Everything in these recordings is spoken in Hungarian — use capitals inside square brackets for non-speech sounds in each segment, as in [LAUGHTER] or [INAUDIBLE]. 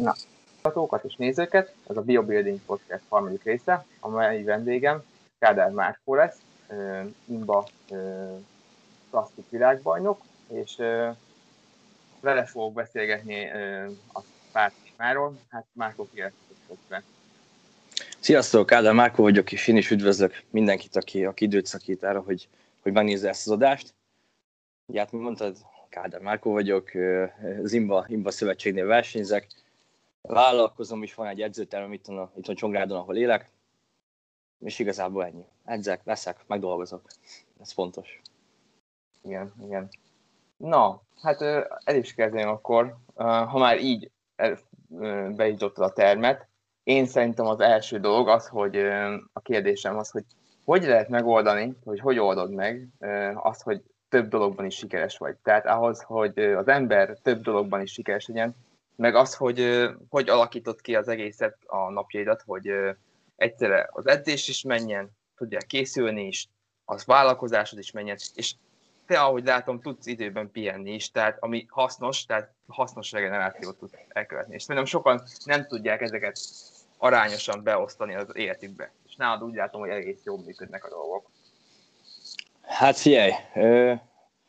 Na, hallgatókat és nézőket, ez a BioBuilding Podcast harmadik része, amely vendégem Kádár Márkó lesz, Imba plastik világbajnok, és vele fogok beszélgetni a pár témáról. Hát Márkó kérdezett Sziasztok, Kádár Márkó vagyok, és én is üdvözlök mindenkit, aki, aki időt szakít arra, hogy, hogy megnézze ezt az adást. Ugye, hát mi mondtad, Kádár Márkó vagyok, Zimba, Imba Szövetségnél versenyzek, vállalkozom is, van egy edzőterem itt a, itt a Csongrádon, ahol élek, és igazából ennyi. Edzek, veszek, megdolgozok. Ez fontos. Igen, igen. Na, hát el is kezdeném akkor, ha már így beindítottad a termet, én szerintem az első dolog az, hogy a kérdésem az, hogy hogy lehet megoldani, hogy hogy oldod meg azt, hogy több dologban is sikeres vagy. Tehát ahhoz, hogy az ember több dologban is sikeres legyen, meg az, hogy hogy alakított ki az egészet a napjaidat, hogy egyszerre az edzés is menjen, tudják készülni is, az vállalkozásod is menjen, és te, ahogy látom, tudsz időben pihenni is, tehát ami hasznos, tehát hasznos regenerációt tud elkövetni. És szerintem sokan nem tudják ezeket arányosan beosztani az életükbe. És nálad úgy látom, hogy egész jól működnek a dolgok. Hát figyelj,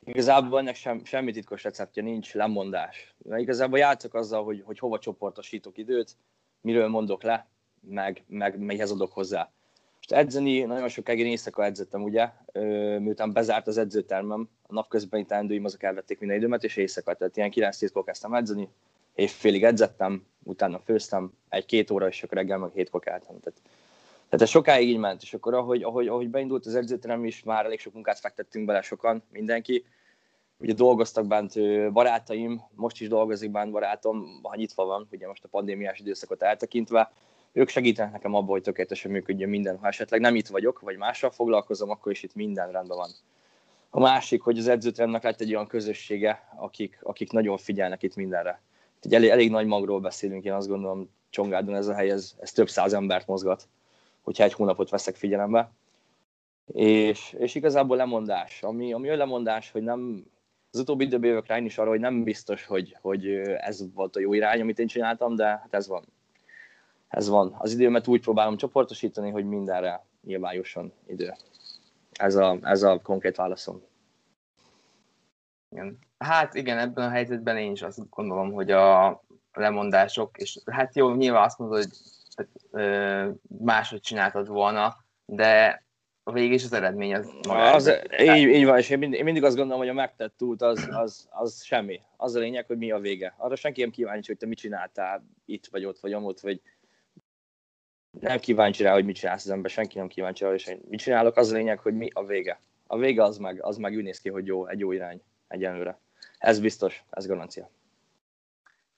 Igazából ennek sem, semmi titkos receptje nincs, lemondás. Mert igazából játszok azzal, hogy, hogy hova csoportosítok időt, miről mondok le, meg, meg mihez adok hozzá. Most edzeni, nagyon sok egész éjszaka edzettem, ugye, miután bezárt az edzőtermem, a napközbeni teendőim azok elvették minden időmet, és éjszaka, tehát ilyen 9-10-kor kezdtem edzeni, félig edzettem, utána főztem, egy-két óra, és akkor reggel meg hétkor keltem. Tehát, tehát ez sokáig így ment, és akkor ahogy, ahogy, ahogy beindult az edzőterem is, már elég sok munkát fektettünk bele sokan, mindenki, ugye dolgoztak bent barátaim, most is dolgozik bent barátom, ha nyitva van, ugye most a pandémiás időszakot eltekintve, ők segítenek nekem abban, hogy tökéletesen működjön minden. Ha esetleg nem itt vagyok, vagy mással foglalkozom, akkor is itt minden rendben van. A másik, hogy az edzőtrendnek lett egy olyan közössége, akik, akik nagyon figyelnek itt mindenre. Egy elég, elég nagy magról beszélünk, én azt gondolom, Csongádon ez a hely, ez, ez több száz embert mozgat, hogyha egy hónapot veszek figyelembe. És, és igazából lemondás. Ami, ami olyan lemondás, hogy nem, az utóbbi időben jövök rá is arra, hogy nem biztos, hogy, hogy ez volt a jó irány, amit én csináltam, de hát ez van. Ez van. Az időmet úgy próbálom csoportosítani, hogy mindenre nyilván jusson idő. Ez a, ez a konkrét válaszom. Igen. Hát igen, ebben a helyzetben én is azt gondolom, hogy a lemondások, és hát jó, nyilván azt mondod, hogy máshogy csináltad volna, de a végig is az eredmény az maga. Az, így, így van, és én mindig, én mindig azt gondolom, hogy a megtett út az, az, az semmi. Az a lényeg, hogy mi a vége. Arra senki nem kíváncsi, hogy te mit csináltál itt, vagy ott, vagy amott, vagy nem kíváncsi rá, hogy mit csinálsz az ember, senki nem kíváncsi rá, hogy mit csinálok, az a lényeg, hogy mi a vége. A vége az meg, az meg úgy néz ki, hogy jó, egy jó irány egyenlőre. Ez biztos, ez garancia.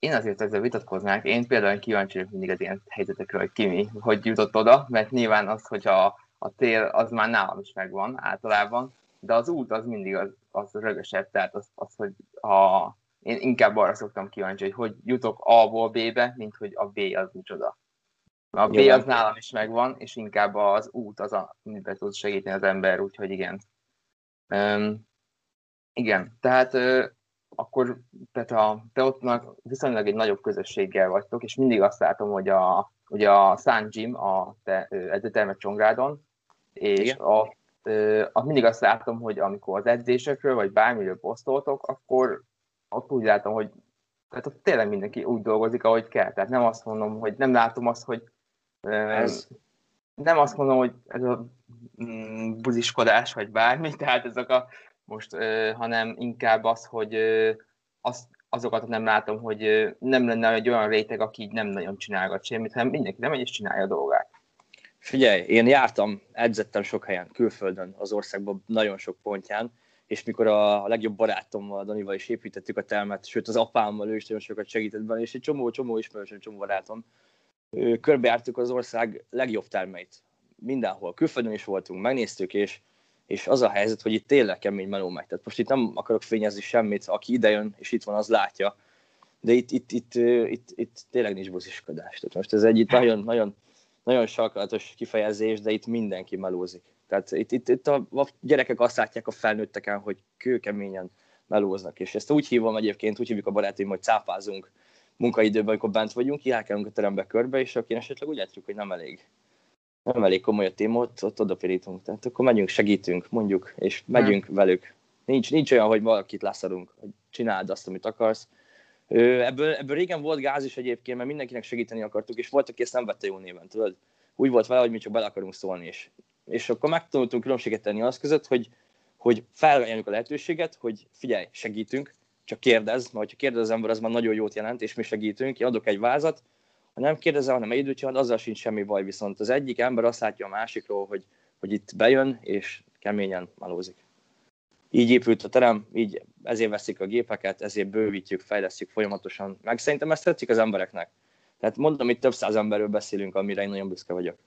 Én azért ezzel vitatkoznák. Én például kíváncsi vagyok mindig az ilyen helyzetekről, hogy ki mi, hogy jutott oda, mert nyilván az, hogyha a tél az már nálam is megvan általában, de az út az mindig az, az rögösebb, tehát az, az hogy a, én inkább arra szoktam kíváncsi, hogy hogy jutok A-ból B-be, mint hogy a B az micsoda. A B az nálam is megvan, és inkább az út az, amiben tud segíteni az ember, úgyhogy igen. Um, igen, tehát akkor tehát a, te ott viszonylag egy nagyobb közösséggel vagytok, és mindig azt látom, hogy a, ugye a Sun Gym, a te edzőtermet Csongrádon, és a, a, mindig azt látom, hogy amikor az edzésekről, vagy bármiről posztoltok, akkor ott úgy látom, hogy tehát ott tényleg mindenki úgy dolgozik, ahogy kell. Tehát nem azt mondom, hogy nem látom azt, hogy ez... nem azt mondom, hogy ez a mm, buziskodás, vagy bármi, [LAUGHS] tehát ezek a most, hanem inkább az, hogy az, azokat nem látom, hogy nem lenne egy olyan réteg, aki így nem nagyon csinálgat semmit, hanem mindenki nem is csinálja a dolgát. Figyelj, én jártam, edzettem sok helyen, külföldön, az országban nagyon sok pontján, és mikor a, legjobb barátommal, Danival is építettük a telmet, sőt az apámmal ő is nagyon sokat segített benne, és egy csomó-csomó ismerősöm, csomó barátom, körbejártuk az ország legjobb termeit. Mindenhol, külföldön is voltunk, megnéztük, és, és az a helyzet, hogy itt tényleg kemény meló megy. Tehát most itt nem akarok fényezni semmit, aki idejön, és itt van, az látja, de itt, itt, itt, itt, itt tényleg nincs busziskodás. Tehát most ez egy itt nagyon, nagyon nagyon sarkalatos kifejezés, de itt mindenki melózik. Tehát itt, itt, itt a, a gyerekek azt látják a felnőtteken, hogy kőkeményen melóznak, és ezt úgy hívom egyébként, úgy hívjuk a barátaim, hogy cápázunk, munkaidőben, amikor bent vagyunk, kihákelünk a terembe körbe, és aki esetleg úgy látjuk, hogy nem elég, nem elég komoly a téma, ott, ott odapirítunk. Tehát akkor megyünk, segítünk, mondjuk, és megyünk hmm. velük. Nincs, nincs olyan, hogy valakit leszarunk, hogy csináld azt, amit akarsz. Ebből, ebből régen volt gáz is egyébként, mert mindenkinek segíteni akartuk, és volt, aki ezt nem vette jó néven, tudod? Úgy volt vele, hogy mi csak bele akarunk szólni, és, és akkor megtanultunk különbséget tenni az között, hogy, hogy felajánljuk a lehetőséget, hogy figyelj, segítünk, csak kérdez, mert ha kérdez az ember, az már nagyon jót jelent, és mi segítünk, én adok egy vázat, ha nem kérdezel, hanem egy időt csinál, azzal sincs semmi baj, viszont az egyik ember azt látja a másikról, hogy, hogy itt bejön, és keményen malózik. Így épült a terem, így ezért veszik a gépeket, ezért bővítjük, fejlesztjük folyamatosan, meg szerintem ezt tetszik az embereknek. Tehát mondom, itt több száz emberről beszélünk, amire én nagyon büszke vagyok.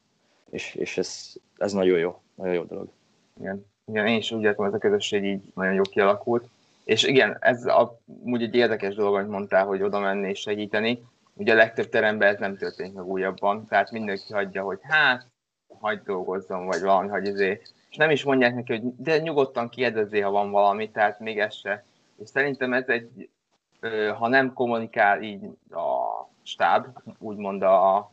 És, és ez, ez nagyon jó, nagyon jó dolog. Igen. Igen, én is úgy értem, ez a közösség így nagyon jó kialakult. És igen, ez a, úgy egy érdekes dolog, amit mondtál, hogy oda menni és segíteni. Ugye a legtöbb teremben ez nem történik meg újabban, tehát mindenki hagyja, hogy hát, hagyd dolgozzon, vagy valami, hogy izé. És nem is mondják neki, hogy de nyugodtan kérdezzé, ha van valami, tehát még ez se. És szerintem ez egy, ha nem kommunikál így a stáb, úgymond a, a,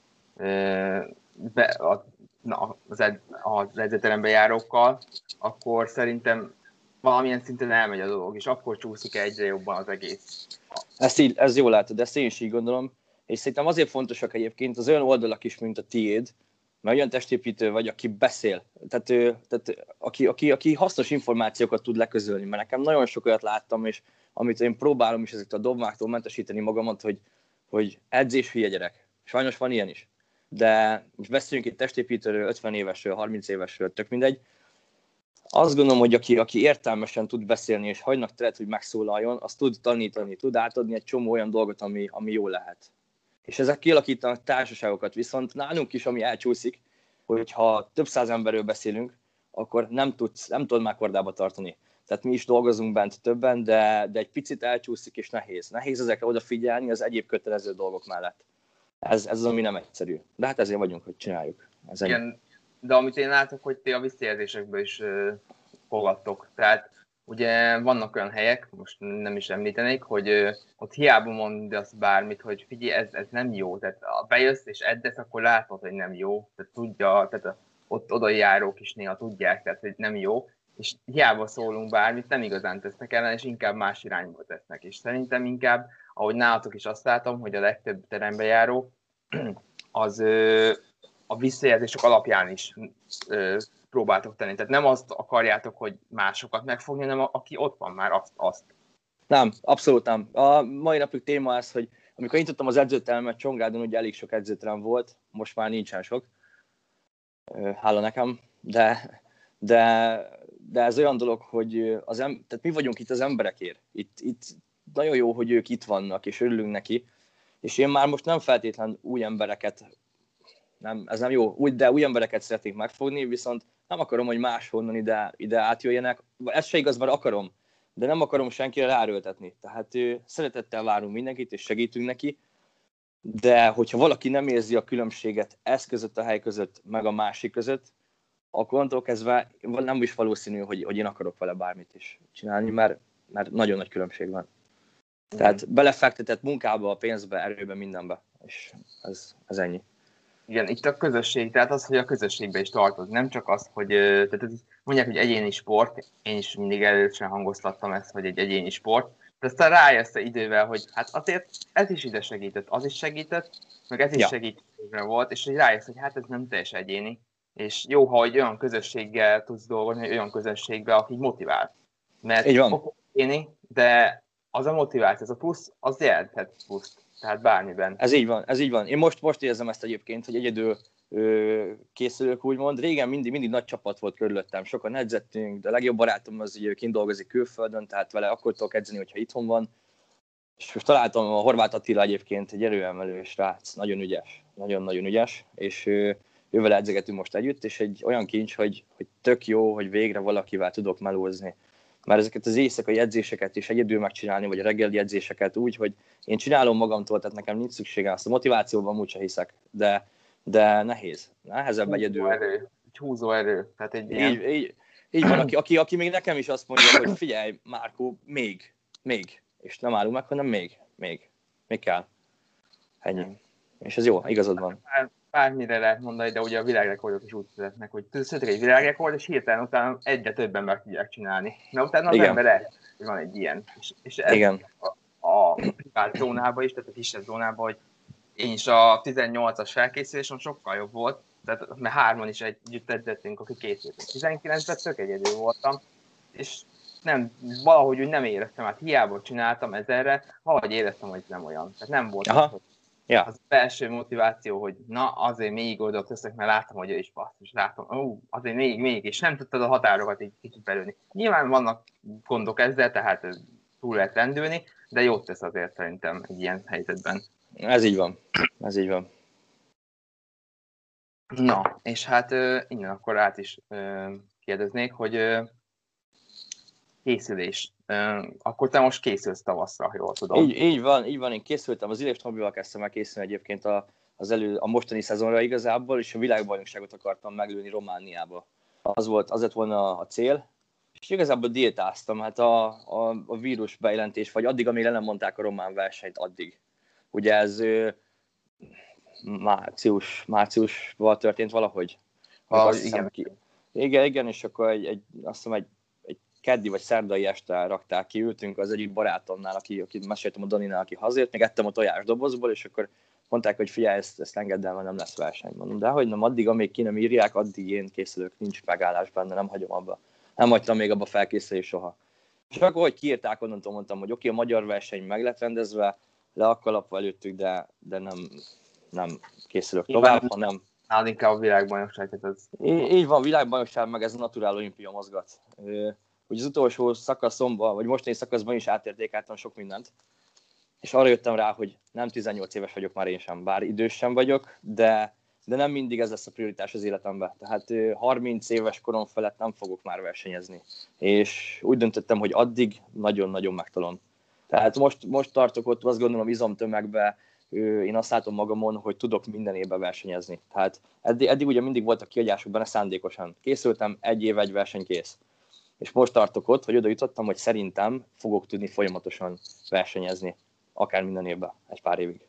az, ed, az járókkal, akkor szerintem valamilyen szinten elmegy a dolog, és akkor csúszik egyre jobban az egész. Ezt így, ez jól látod, ezt én is így gondolom, és szerintem azért fontosak egyébként az olyan oldalak is, mint a tiéd, mert olyan testépítő vagy, aki beszél, tehát, tehát aki, aki, aki hasznos információkat tud leközölni, mert nekem nagyon sok olyat láttam, és amit én próbálom is ezeket a dogmáktól mentesíteni magamat, hogy, hogy edzés hülye gyerek. Sajnos van ilyen is. De most beszéljünk itt testépítőről, 50 évesről, 30 évesről, tök mindegy, azt gondolom, hogy aki, aki értelmesen tud beszélni, és hagynak teret, hogy megszólaljon, az tud tanítani, tud átadni egy csomó olyan dolgot, ami, ami jó lehet. És ezek kialakítanak társaságokat, viszont nálunk is, ami elcsúszik, hogyha több száz emberről beszélünk, akkor nem, tudsz, nem tudod már kordába tartani. Tehát mi is dolgozunk bent többen, de, de egy picit elcsúszik és nehéz. Nehéz ezekre odafigyelni az egyéb kötelező dolgok mellett. Ez, ez az, ami nem egyszerű. De hát ezért vagyunk, hogy csináljuk. Ez Igen, de amit én látok, hogy ti a visszajelzésekből is fogadtok. Tehát ugye vannak olyan helyek, most nem is említenék, hogy ott hiába mondasz bármit, hogy figyelj, ez, ez nem jó. Tehát ha bejössz és eddesz, akkor látod, hogy nem jó. Tehát tudja, tehát ott oda járók is néha tudják, tehát hogy nem jó. És hiába szólunk bármit, nem igazán tesznek ellen, és inkább más irányba tesznek. És szerintem inkább, ahogy nálatok is azt látom, hogy a legtöbb terembe járó, [CLEARS THROAT] az a visszajelzések alapján is ö, próbáltok tenni. Tehát nem azt akarjátok, hogy másokat megfogni, hanem aki ott van már azt. azt. Nem, abszolút nem. A mai napig téma az, hogy amikor nyitottam az edzőtermet, Csongádon ugye elég sok edzőterem volt, most már nincsen sok, hála nekem, de, de, de ez olyan dolog, hogy az em, tehát mi vagyunk itt az emberekért. Itt, itt nagyon jó, hogy ők itt vannak, és örülünk neki, és én már most nem feltétlen új embereket nem, ez nem jó. Úgy, de új embereket szeretnék megfogni, viszont nem akarom, hogy máshonnan ide, ide átjöjjenek. Ez se igaz, mert akarom, de nem akarom senkire ráröltetni. Tehát szeretettel várunk mindenkit, és segítünk neki, de hogyha valaki nem érzi a különbséget ez között a hely között, meg a másik között, akkor onnantól kezdve nem is valószínű, hogy, hogy én akarok vele bármit is csinálni, mert, mert nagyon nagy különbség van. Tehát belefektetett munkába, a pénzbe, erőbe, mindenbe, és ez, ez ennyi. Igen, itt a közösség, tehát az, hogy a közösségbe is tartoz, nem csak az, hogy tehát mondják, hogy egyéni sport, én is mindig elősen hangoztattam ezt, hogy egy egyéni sport, de aztán rájössz idővel, hogy hát azért ez is ide segített, az is segített, meg ez is ja. segítségre volt, és hogy rájössz, hogy hát ez nem teljes egyéni, és jó, ha egy olyan közösséggel tudsz dolgozni, olyan közösségben, aki motivál. Mert Így van. Egyéni, de az a motiváció, az a plusz, az jelenthet pluszt tehát bármiben. Ez így van, ez így van. Én most, most érzem ezt egyébként, hogy egyedül ö, készülök, úgymond. Régen mindig, mindig nagy csapat volt körülöttem, sokan edzettünk, de a legjobb barátom az hogy kint dolgozik külföldön, tehát vele akkor tudok edzeni, hogyha itthon van. És most találtam a Horváth Attila egyébként egy erőemelő srác, nagyon ügyes, nagyon-nagyon ügyes, és ő, ővel edzegetünk most együtt, és egy olyan kincs, hogy, hogy tök jó, hogy végre valakivel tudok melózni már ezeket az éjszakai edzéseket is egyedül megcsinálni, vagy a reggeli edzéseket úgy, hogy én csinálom magamtól, tehát nekem nincs szüksége, azt a motivációban úgyse hiszek, de, de nehéz. Nehezebb húzó egyedül. Erő. Egy húzó erő. Tehát egy ilyen... így, így, így van, aki, aki, aki még nekem is azt mondja, hogy figyelj, Márkó, még, még, és nem állunk meg, hanem még, még, még kell. Ennyi. És ez jó, igazad van. Bármire lehet mondani, de ugye a világrekordok is úgy születnek, hogy születik egy világrekord, és hirtelen utána egyre többen meg tudják csinálni. Mert utána az Igen. ember hogy van egy ilyen. És, és ez Igen. a, a privát zónában is, tehát a kisebb zónában, hogy én is a 18-as felkészülésen sokkal jobb volt, tehát, mert hárman is együtt edzettünk, aki készültünk. 19-ben tök egyedül voltam, és nem, valahogy úgy nem éreztem, hát hiába csináltam ezerre, valahogy éreztem, hogy nem olyan. Tehát nem volt Aha. Az, ja. az belső motiváció, hogy na, azért még oldalt teszek, mert láttam, hogy ő is és látom, ó, azért még, még, és nem tudtad a határokat így kicsit belőni. Nyilván vannak gondok ezzel, tehát túl lehet lendülni, de jót tesz azért szerintem egy ilyen helyzetben. Ez így van. Ez így van. Na, és hát innen akkor át is kérdeznék, hogy készülés. Akkor te most készülsz tavaszra, jól tudom. Így, így van, így van, én készültem. Az Ilés Tobival kezdtem el készülni egyébként a, az elő, a mostani szezonra igazából, és a világbajnokságot akartam meglőni Romániába. Az volt, az lett volna a cél, és igazából diétáztam, hát a, a, a vírus bejelentés, vagy addig, amíg nem mondták a román versenyt, addig. Ugye ez március, márciusban történt valahogy. Ah, igen. Ki, igen, igen, és akkor egy, egy, azt hiszem egy keddi vagy szerdai este rakták ki, ültünk az egyik barátomnál, aki, aki meséltem a Daninál, aki hazért, még ettem a tojás dobozból, és akkor mondták, hogy figyelj, ezt, ezt engedd el, mert nem lesz verseny. Mondom, de hogy nem, addig, amíg ki nem írják, addig én készülök, nincs megállás benne, nem hagyom abba. Nem hagytam még abba felkészülni soha. És akkor, hogy kiírták, onnantól mondtam, hogy oké, okay, a magyar verseny meg lett rendezve, le a kalapva előttük, de, de nem, nem készülök tovább, Nyilván, hanem... Nálad inkább a világbajnokság. Tehát ez... Így, így van, világbajnokság, meg ez a naturál olimpia mozgat. Ugye az utolsó szakaszomban, vagy mostani szakaszban is átértékeltem sok mindent, és arra jöttem rá, hogy nem 18 éves vagyok már én sem, bár idős sem vagyok, de, de nem mindig ez lesz a prioritás az életemben. Tehát 30 éves korom felett nem fogok már versenyezni. És úgy döntöttem, hogy addig nagyon-nagyon megtalom. Tehát most, most tartok ott, azt gondolom, izomtömegbe, én azt látom magamon, hogy tudok minden évben versenyezni. Tehát eddig, eddig ugye mindig voltak kiadások benne szándékosan. Készültem, egy év, egy verseny kész. És most tartok ott, hogy oda jutottam, hogy szerintem fogok tudni folyamatosan versenyezni, akár minden évben, egy pár évig.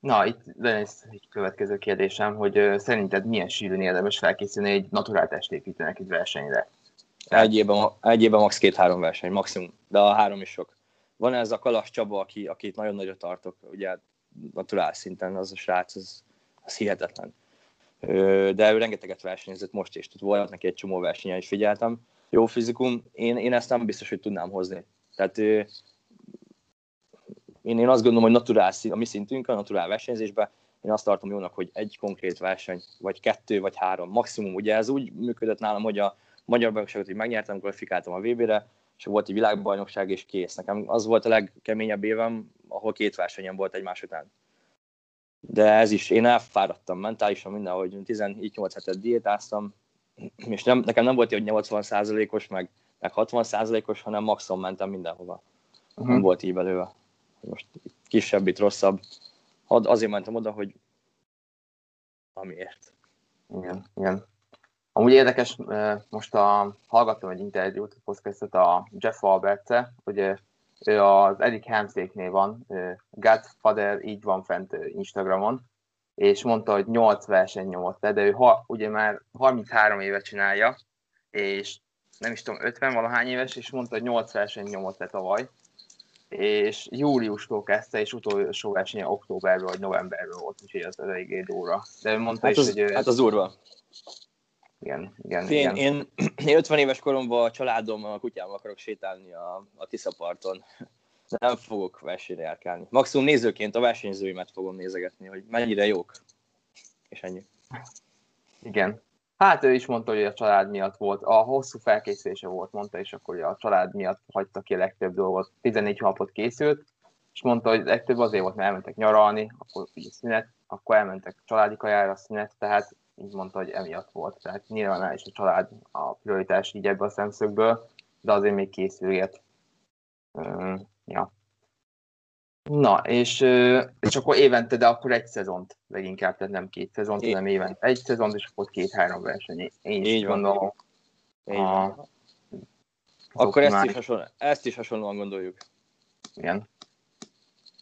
Na, itt lesz egy következő kérdésem, hogy szerinted milyen sűrűn érdemes felkészülni egy naturál testépítőnek egy versenyre? Egy évben, egy évben max. két-három verseny, maximum, de a három is sok. Van ez a Kalas Csaba, aki, akit nagyon nagyra tartok, ugye naturál szinten az a srác, az, az hihetetlen. De ő rengeteget versenyezett most is, tehát volt neki egy csomó versenyen is figyeltem. Jó fizikum, én, én ezt nem biztos, hogy tudnám hozni. Tehát én, én azt gondolom, hogy naturál, a mi szintünk, a naturál versenyzésben, én azt tartom jónak, hogy egy konkrét verseny, vagy kettő, vagy három, maximum. Ugye ez úgy működött nálam, hogy a magyar bajnokságot, hogy megnyertem, kvalifikáltam a VB-re, és volt egy világbajnokság, és kész. Nekem az volt a legkeményebb évem, ahol két versenyen volt egymás után. De ez is, én elfáradtam mentálisan minden, hogy 18 hetet diétáztam, és nem, nekem nem volt, hogy 80 os meg, meg 60 os hanem maximum mentem mindenhova. Uh-huh. Nem volt így belőle. Most kisebb, itt rosszabb. Azért mentem oda, hogy amiért. Igen, igen. Amúgy érdekes, most a, hallgattam egy interjút, podcastot a Jeff albert hogy ő az Erik Hemszéknél van, Godfather így van fent Instagramon, és mondta, hogy 8 verseny nyomott le, de ő ha, ugye már 33 éve csinálja, és nem is tudom, 50 valahány éves, és mondta, hogy 8 verseny nyomott le tavaly, és júliustól kezdte, és utolsó versenye októberben vagy novemberben volt, úgyhogy az eléggé durva. De ő mondta hát is, az, hogy... Hát az durva igen, igen, én, igen. Én, [CLEARS THROAT] én 50 éves koromban a családommal, a kutyámmal akarok sétálni a, a Tiszaparton. [LAUGHS] Nem fogok versenyre járkálni. Maximum nézőként a versenyzőimet fogom nézegetni, hogy mennyire jók. És ennyi. Igen. Hát ő is mondta, hogy a család miatt volt, a hosszú felkészülése volt, mondta, és akkor a család miatt hagyta ki a legtöbb dolgot. 14 napot készült, és mondta, hogy legtöbb azért volt, mert elmentek nyaralni, akkor ugye szünet, akkor elmentek családi kajára szünet, tehát így mondta, hogy emiatt volt. Tehát nyilván is a család a prioritás így ebből a szemszögből, de azért még készülget. Ja. Na, és, és akkor évente, de akkor egy szezont leginkább, tehát nem két szezont, hanem évente egy szezont, és akkor két-három verseny. Én is így gondolom. Így a, Akkor ezt is, hasonló, ezt is hasonlóan gondoljuk. Igen.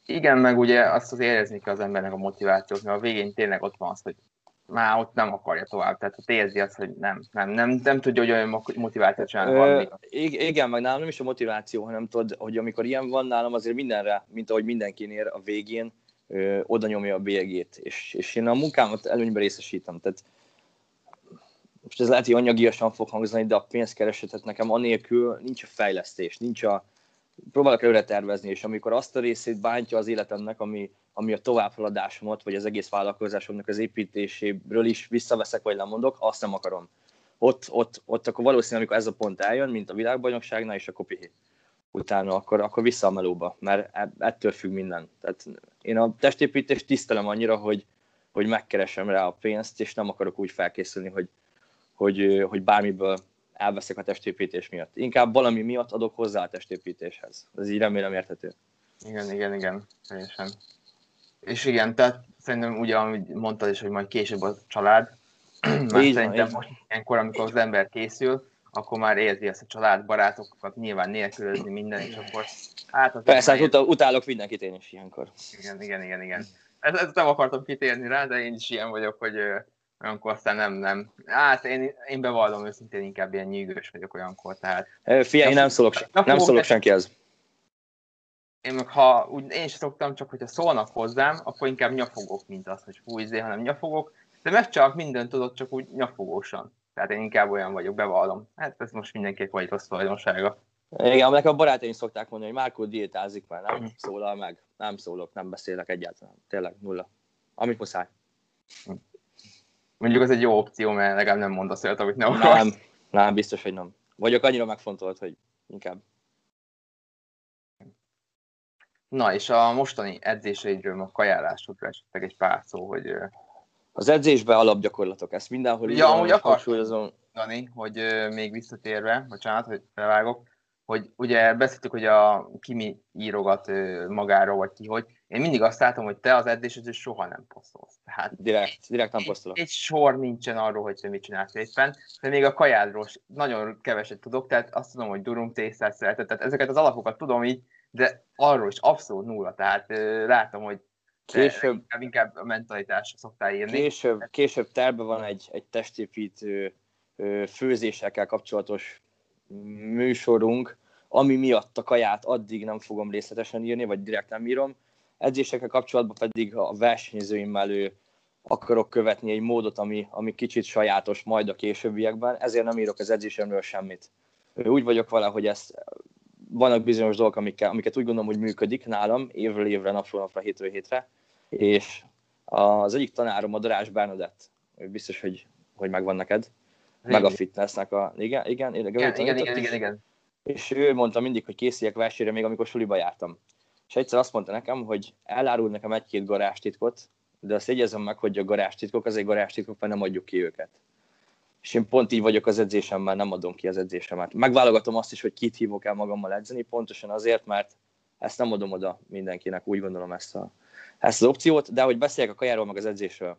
Igen, meg ugye azt az érezni kell az embernek a motivációt, mert a végén tényleg ott van az, hogy már ott nem akarja tovább. Tehát ott érzi azt, hogy nem, nem, nem, nem tudja, hogy olyan motivációt csinálni. Igen, meg nálam nem is a motiváció, hanem tudod, hogy amikor ilyen van nálam, azért mindenre, mint ahogy mindenkinél a végén, ö, oda nyomja a bélyegét. És, és én a munkámat előnyben részesítem. Tehát most ez lehet, hogy anyagiasan fog hangzani, de a pénzkeresetet nekem anélkül nincs a fejlesztés, nincs a, próbálok előre tervezni, és amikor azt a részét bántja az életemnek, ami, ami a továbbhaladásomat, vagy az egész vállalkozásomnak az építéséről is visszaveszek, vagy lemondok, azt nem akarom. Ott, ott, ott akkor valószínűleg, amikor ez a pont eljön, mint a világbajnokságnál, és a kopi utána, akkor, akkor vissza a melóba, mert e, ettől függ minden. Tehát én a testépítést tisztelem annyira, hogy, hogy megkeresem rá a pénzt, és nem akarok úgy felkészülni, hogy, hogy, hogy bármiből elveszek a testépítés miatt. Inkább valami miatt adok hozzá a testépítéshez. Ez így remélem érthető. Igen, igen, igen, teljesen. És igen, tehát szerintem ugye, amit mondtad is, hogy majd később a család, [CLEARS THROAT] mert így szerintem van, most ilyenkor, amikor az ember készül, akkor már érzi ezt a család, barátokat nyilván nélkülözni minden, és akkor hát... Az Persze, hát utál, utálok mindenkit én is ilyenkor. Igen, igen, igen, igen. Ezt, ezt nem akartam kitérni rá, de én is ilyen vagyok, hogy olyankor aztán nem, nem. Hát én, én bevallom őszintén, inkább ilyen nyűgös vagyok olyankor, tehát... Figyelj, én nem szólok, nem szólok senkihez. Én meg ha, úgy, én is szoktam, csak hogyha szólnak hozzám, akkor inkább nyafogok, mint az, hogy fúj, izé, hanem nyafogok, de megcsinálok mindent tudod, csak úgy nyafogósan. Tehát én inkább olyan vagyok, bevallom. Hát ez most mindenképp vagy rossz tulajdonsága. Igen, nekem a barátaim szokták mondani, hogy Márkó diétázik, mert nem mm. szólal meg, nem szólok, nem beszélek egyáltalán. Tényleg nulla. Amit muszáj. Mondjuk az egy jó opció, mert legalább nem mondasz olyat, amit nem akarsz. Nem, nem, biztos, hogy nem. Vagyok annyira megfontolt, hogy inkább. Na, és a mostani edzéseidről, a kajálásodról esetleg egy pár szó, hogy... Az edzésbe alapgyakorlatok, ezt mindenhol ja, amúgy akartam Dani, hogy még visszatérve, bocsánat, hogy felvágok, hogy ugye beszéltük, hogy a Kimi írogat magáról, vagy ki, hogy én mindig azt látom, hogy te az edzésed soha nem posztolsz. Tehát direkt, direkt nem posztolok. Egy, egy sor nincsen arról, hogy te mit csinálsz éppen, de még a kajádról nagyon keveset tudok, tehát azt tudom, hogy durum tésztát szeretett, tehát ezeket az alapokat tudom így, de arról is abszolút nulla, tehát látom, hogy később, inkább, inkább a mentalitásra szoktál írni. Később, később terve van egy, egy testépítő főzésekkel kapcsolatos műsorunk, ami miatt a kaját addig nem fogom részletesen írni, vagy direkt nem írom. Edzésekkel kapcsolatban pedig a versenyzőimmel ő akarok követni egy módot, ami, ami kicsit sajátos majd a későbbiekben, ezért nem írok az edzésemről semmit. Úgy vagyok vele, hogy ez vannak bizonyos dolgok, amiket, amiket úgy gondolom, hogy működik nálam évről évre, napról napra, hétről hétre, és az egyik tanárom a Darás Bernadett, biztos, hogy, hogy megvan neked, meg a fitnessnek a... Igen, igen, igen, igen, igen, igen, igen, igen. És ő mondta mindig, hogy készüljek versenyre, még amikor suliba jártam. És egyszer azt mondta nekem, hogy elárul nekem egy-két garástitkot, de azt jegyezem meg, hogy a garástitkok azért garástitkok, mert nem adjuk ki őket. És én pont így vagyok az edzésemmel, nem adom ki az edzésemet. Megválogatom azt is, hogy kit hívok el magammal edzeni, pontosan azért, mert ezt nem adom oda mindenkinek, úgy gondolom ezt, a, ezt az opciót, de hogy beszéljek a kajáról, meg az edzésről.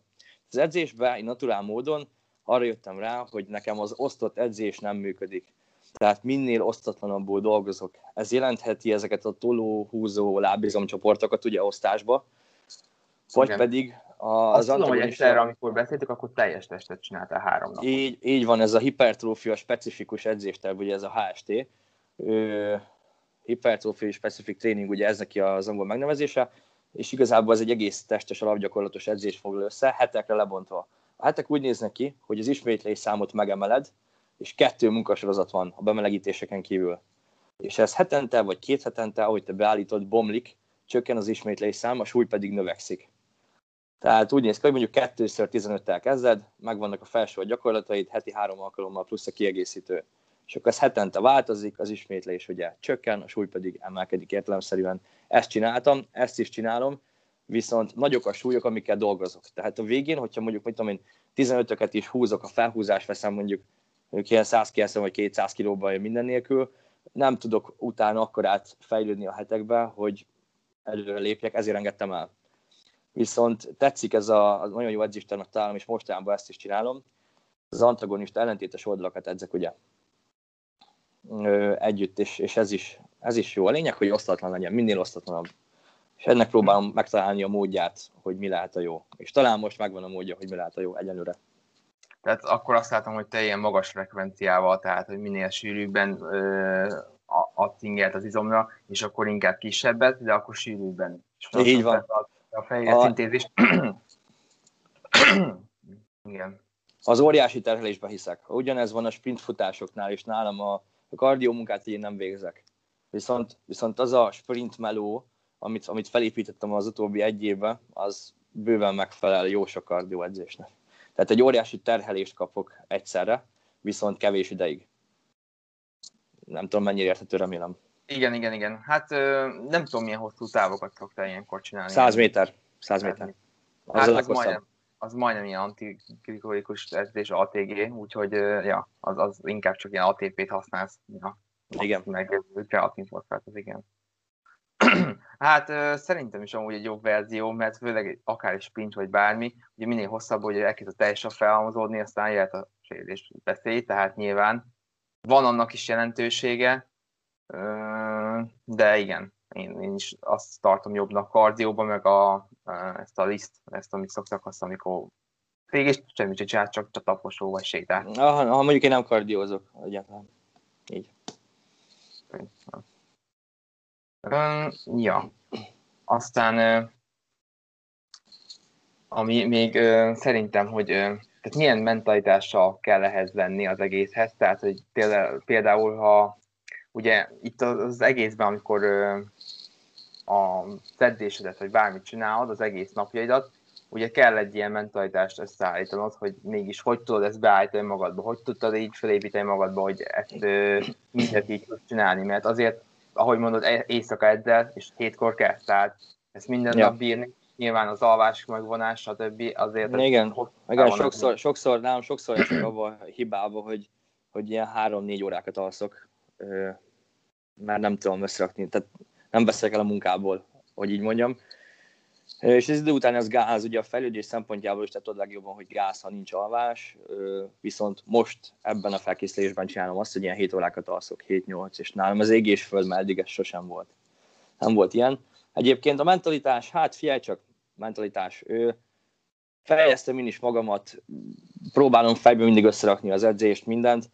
Az edzésben én naturál módon arra jöttem rá, hogy nekem az osztott edzés nem működik. Tehát minél osztatlanabbul dolgozok. Ez jelentheti ezeket a toló-húzó lábizomcsoportokat ugye osztásba, vagy Igen. pedig az Azt tudom, hogy egyszerre, amikor beszéltük, akkor teljes testet csináltál három napot. Így, így van, ez a hipertrófia specifikus edzésterv, ugye ez a HST. Hipertrófia specific training, ugye ez neki az angol megnevezése, és igazából ez egy egész testes alapgyakorlatos edzés foglal össze, hetekre lebontva. A hetek úgy néznek ki, hogy az ismétlés számot megemeled, és kettő munkasorozat van a bemelegítéseken kívül. És ez hetente vagy két hetente, ahogy te beállítod, bomlik, csökken az ismétlés szám, a súly pedig növekszik. Tehát úgy néz ki, hogy mondjuk 2x15-tel kezded, megvannak a felső gyakorlataid, heti három alkalommal plusz a kiegészítő. És akkor ez hetente változik, az ismétlés ugye csökken, a súly pedig emelkedik értelemszerűen. Ezt csináltam, ezt is csinálom, viszont nagyok a súlyok, amikkel dolgozok. Tehát a végén, hogyha mondjuk, mit tudom én, 15-öket is húzok, a felhúzás veszem mondjuk ilyen 190 vagy 200 kilóban minden nélkül, nem tudok utána akkor át fejlődni a hetekbe, hogy előre lépjek, ezért engedtem el. Viszont tetszik ez a, a nagyon jó edzéstermet találom, és mostanában ezt is csinálom. Az antagonista ellentétes oldalakat edzek, ugye? Ö, együtt, és, és ez, is, ez is jó. A lényeg, hogy osztatlan legyen, minél osztatlanabb. és ennek próbálom megtalálni a módját, hogy mi lehet a jó. És talán most megvan a módja, hogy mi lehet a jó egyelőre. Tehát akkor azt látom, hogy te ilyen magas frekvenciával, tehát hogy minél sűrűbben ad ingert az izomra, és akkor inkább kisebbet, de akkor sűrűbben. És Így van. A, a fejlesztintézés. [CLEARS THROAT] Igen. Az óriási terhelésbe hiszek. Ugyanez van a sprint futásoknál, és nálam a, a kardió munkát én nem végzek. Viszont, viszont az a sprint meló, amit, amit felépítettem az utóbbi egy évben, az bőven megfelel jó sok edzésnek. Tehát egy óriási terhelést kapok egyszerre, viszont kevés ideig. Nem tudom, mennyire érthető, remélem. Igen, igen, igen. Hát nem tudom, milyen hosszú távokat szoktál ilyenkor csinálni. 100 méter. 100 méter. Az hát az majdnem, az majdnem ilyen antikrikolikus edzés ATG, úgyhogy ja, az, az inkább csak ilyen ATP-t használsz. Ja. Igen. Meg kreatin foszfát, az igen. [CLEARS THROAT] hát szerintem is amúgy egy jobb verzió, mert főleg akár is sprint vagy bármi, ugye minél hosszabb, hogy elkezd a teljesen felhalmozódni, aztán jöhet a sérülés veszély, tehát nyilván van annak is jelentősége, de igen, én, én is azt tartom jobbnak kardióban, meg a, ezt a liszt, ezt, amit szoktak azt, amikor végig semmit sem csinál, csak, csak taposó vagy sétál. Ha, ha mondjuk én nem kardiózok egyáltalán. Így. Um, ja. Aztán ami még uh, szerintem, hogy uh, tehát milyen mentalitással kell ehhez lenni az egészhez, tehát hogy például, ha ugye itt az egészben, amikor uh, a szedésedet, vagy bármit csinálod, az egész napjaidat, ugye kell egy ilyen mentalitást összeállítanod, hogy mégis hogy tudod ezt beállítani magadba, hogy tudtad így felépíteni magadba, hogy ezt mindent így tudsz csinálni, mert azért ahogy mondod, éjszaka edzel, és hétkor kezd, tehát ezt minden ja. nap bírni, nyilván az alvás megvonás, stb. azért... Igen, igen sokszor, sokszor, nálam sokszor esek abba a hibába, hogy, hogy ilyen három-négy órákat alszok, mert nem tudom összerakni, tehát nem veszek el a munkából, hogy így mondjam. És az idő után ez gáz, ugye a fejlődés szempontjából is tudod legjobban, hogy gáz, ha nincs alvás, viszont most ebben a felkészülésben csinálom azt, hogy ilyen 7 órákat alszok, 7-8, és nálam az égés föld, mert eddig ez sosem volt. Nem volt ilyen. Egyébként a mentalitás, hát figyelj csak, mentalitás, ő, fejeztem én is magamat, próbálom fejbe mindig összerakni az edzést, mindent,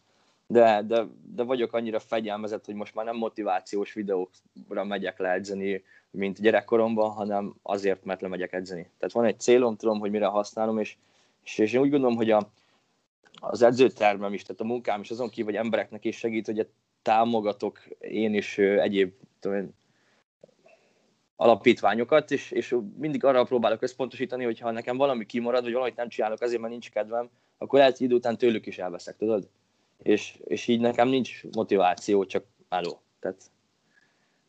de, de, de vagyok annyira fegyelmezett, hogy most már nem motivációs videókra megyek le edzeni, mint gyerekkoromban, hanem azért, mert lemegyek edzeni. Tehát van egy célom, tudom, hogy mire használom, és, és, és én úgy gondolom, hogy a, az edzőtermem is, tehát a munkám is azon kívül, hogy embereknek is segít, hogy támogatok én is egyéb tudom, alapítványokat, és, és mindig arra próbálok összpontosítani, hogy ha nekem valami kimarad, vagy valamit nem csinálok azért, mert nincs kedvem, akkor lehet, hogy idő után tőlük is elveszek, tudod? És, és így nekem nincs motiváció, csak álló. Tehát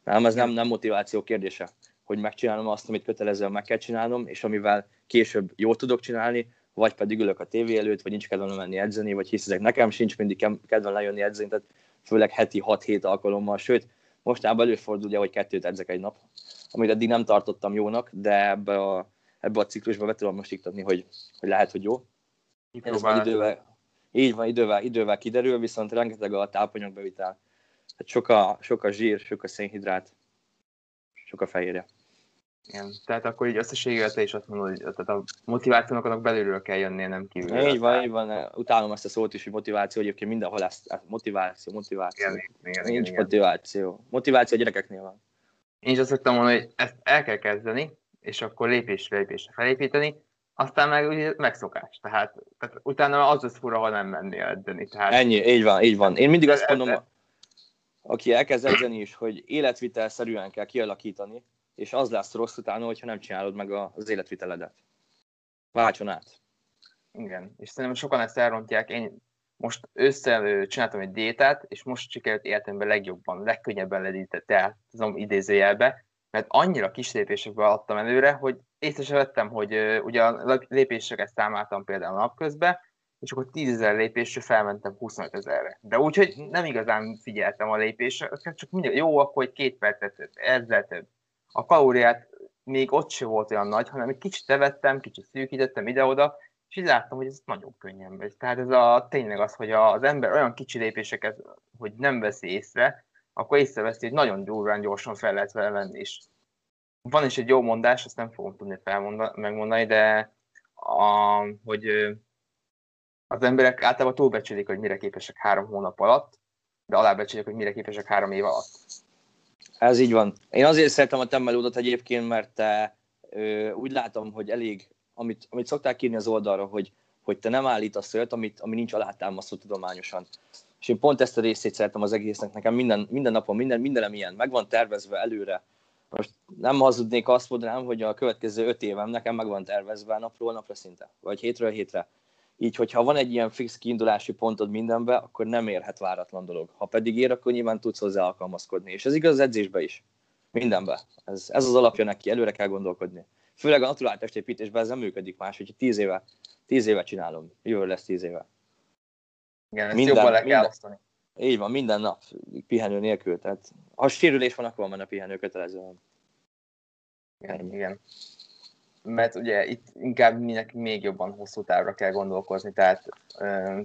nem, ez nem, nem motiváció kérdése, hogy megcsinálom azt, amit kötelezően meg kell csinálnom, és amivel később jól tudok csinálni, vagy pedig ülök a tévé előtt, vagy nincs kedvem menni edzeni, vagy hiszek nekem sincs mindig kedvem lejönni edzeni, tehát főleg heti 6-7 alkalommal, sőt, mostában előfordul ugye, hogy kettőt edzek egy nap, amit eddig nem tartottam jónak, de ebbe a, ebbe a ciklusba be tudom most iktatni, hogy, hogy lehet, hogy jó. Ez idővel, így van, idővel, idővel kiderül, viszont rengeteg a tápanyagbevitel, Hát sok a, sok a zsír, sok a szénhidrát, sok a fehérje. Igen, tehát akkor így összességében te is azt mondod, hogy tehát a motivációnak annak belülről kell jönnie, nem kívül. Így van, így van. Utálom ezt a szót is, hogy motiváció, egyébként mindenhol ezt, motiváció, motiváció. Igen, igen, Nincs igen. motiváció. Motiváció a gyerekeknél van. Én is azt szoktam mondani, hogy ezt el kell kezdeni, és akkor lépésre lépésre felépíteni, aztán meg ugye megszokás. Tehát, tehát utána az az fura, ha nem mennél edzeni. Tehát... Ennyi, így van, így van. Én mindig azt mondom, aki elkezd edzeni is, hogy életvitelszerűen kell kialakítani, és az lesz rossz utána, hogyha nem csinálod meg az életviteledet. Váltson át. Igen, és szerintem sokan ezt elrontják. Én most össze csináltam egy diétát, és most sikerült életemben legjobban, legkönnyebben ledített el, tudom idézőjelbe, mert annyira kis lépésekből adtam előre, hogy észre sem vettem, hogy uh, ugye a lépéseket számáltam például napközben, és akkor 10 ezer lépésre felmentem 25 ezerre. De úgyhogy nem igazán figyeltem a lépésre, csak mindig jó, akkor egy két percet ezzel több. A kalóriát még ott se volt olyan nagy, hanem egy kicsit tevettem, kicsit szűkítettem ide-oda, és így láttam, hogy ez nagyon könnyen megy. Tehát ez a, tényleg az, hogy az ember olyan kicsi lépéseket, hogy nem veszi észre, akkor észreveszi, hogy nagyon durván gyorsan fel lehet vele menni is. van is egy jó mondás, azt nem fogom tudni felmondani, megmondani, de a, hogy az emberek általában túlbecsülik, hogy mire képesek három hónap alatt, de alábecsülik, hogy mire képesek három év alatt. Ez így van. Én azért szeretem a temmelódot egyébként, mert te, ö, úgy látom, hogy elég, amit, amit szokták írni az oldalra, hogy, hogy te nem állítasz olyat, amit, ami nincs alátámasztva tudományosan. És én pont ezt a részét szeretem az egésznek. Nekem minden, minden napon, minden, mindenem ilyen. Meg van tervezve előre. Most nem hazudnék, azt mondanám, hogy a következő öt évem nekem meg van tervezve napról napra szinte, vagy hétről hétre. Így, hogyha van egy ilyen fix kiindulási pontod mindenbe, akkor nem érhet váratlan dolog. Ha pedig ér, akkor nyilván tudsz hozzá alkalmazkodni. És ez igaz az edzésbe is. Mindenbe. Ez, ez az alapja neki, előre kell gondolkodni. Főleg a naturál testépítésben ez nem működik más, hogy tíz éve, tíz éve csinálom. Jövő lesz tíz éve. Igen, ezt minden, jobban le kell osztani. Így van, minden nap, pihenő nélkül. Tehát, ha sérülés van, akkor van a pihenő kötelezően. Igen, igen. Mert ugye itt inkább mindenki még jobban hosszú távra kell gondolkozni, tehát,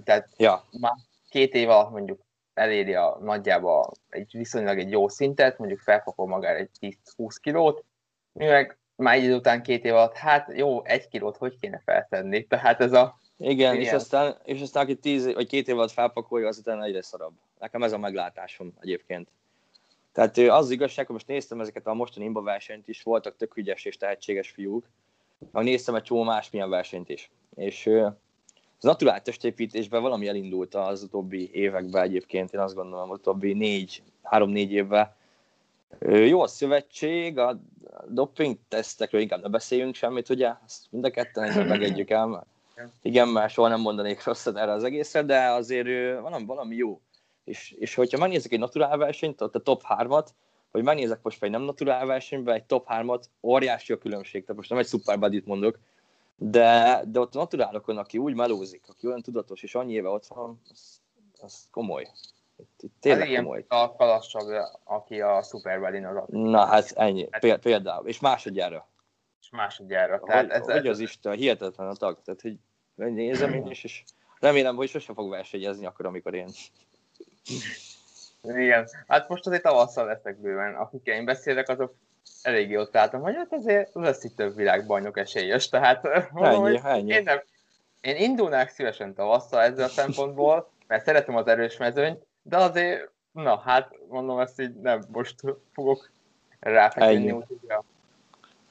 tehát ja. már két év alatt mondjuk eléri a nagyjából egy viszonylag egy jó szintet, mondjuk felfakol magára egy 10-20 kilót, mi meg már egy után két év alatt, hát jó, egy kilót hogy kéne feltenni, [LAUGHS] tehát ez a igen, és aztán, és aztán aki tíz vagy két év alatt felpakolja, az utána egyre szarabb. Nekem ez a meglátásom egyébként. Tehát az igazság, hogy most néztem ezeket a mostani imba versenyt is, voltak tök ügyes és tehetséges fiúk, meg néztem egy csomó másmilyen versenyt is. És az naturális testépítésben valami elindult az utóbbi években egyébként, én azt gondolom, az utóbbi négy, három-négy évben. Jó a szövetség, a doping tesztekről inkább ne beszéljünk semmit, ugye? Azt mind a ketten megegyük el, igen, már soha nem mondanék rosszat erre az egészre, de azért valami, valami jó. És, és hogyha megnézek egy naturál versenyt, ott a top 3-at, vagy megnézek most egy nem naturál versenyben, egy top 3-at, óriási a különbség, tehát most nem egy super buddy mondok, de, de ott a naturálokon, aki úgy melózik, aki olyan tudatos, és annyi éve ott van, az, az komoly. Itt, itt tényleg Ez komoly. a Kalascsag, aki a Super Buddy az Na hát ennyi, például. És másodjára. És másodjára. Tehát hogy, ez, hogy az Isten, hihetetlen a tag. Tehát, hogy nézem én is, és remélem, hogy sosem fog versenyezni akkor, amikor én. Igen, hát most azért tavasszal leszek bőven. Akikkel én beszélek, azok eléggé ott álltam, hogy hát azért lesz itt több világbajnok esélyes, tehát mondom, ennyi, ennyi. Én, nem, én indulnák szívesen tavasszal ezzel a szempontból, mert szeretem az erős mezőnyt, de azért, na hát mondom ezt így nem most fogok ráfeküdni, úgyhogy a,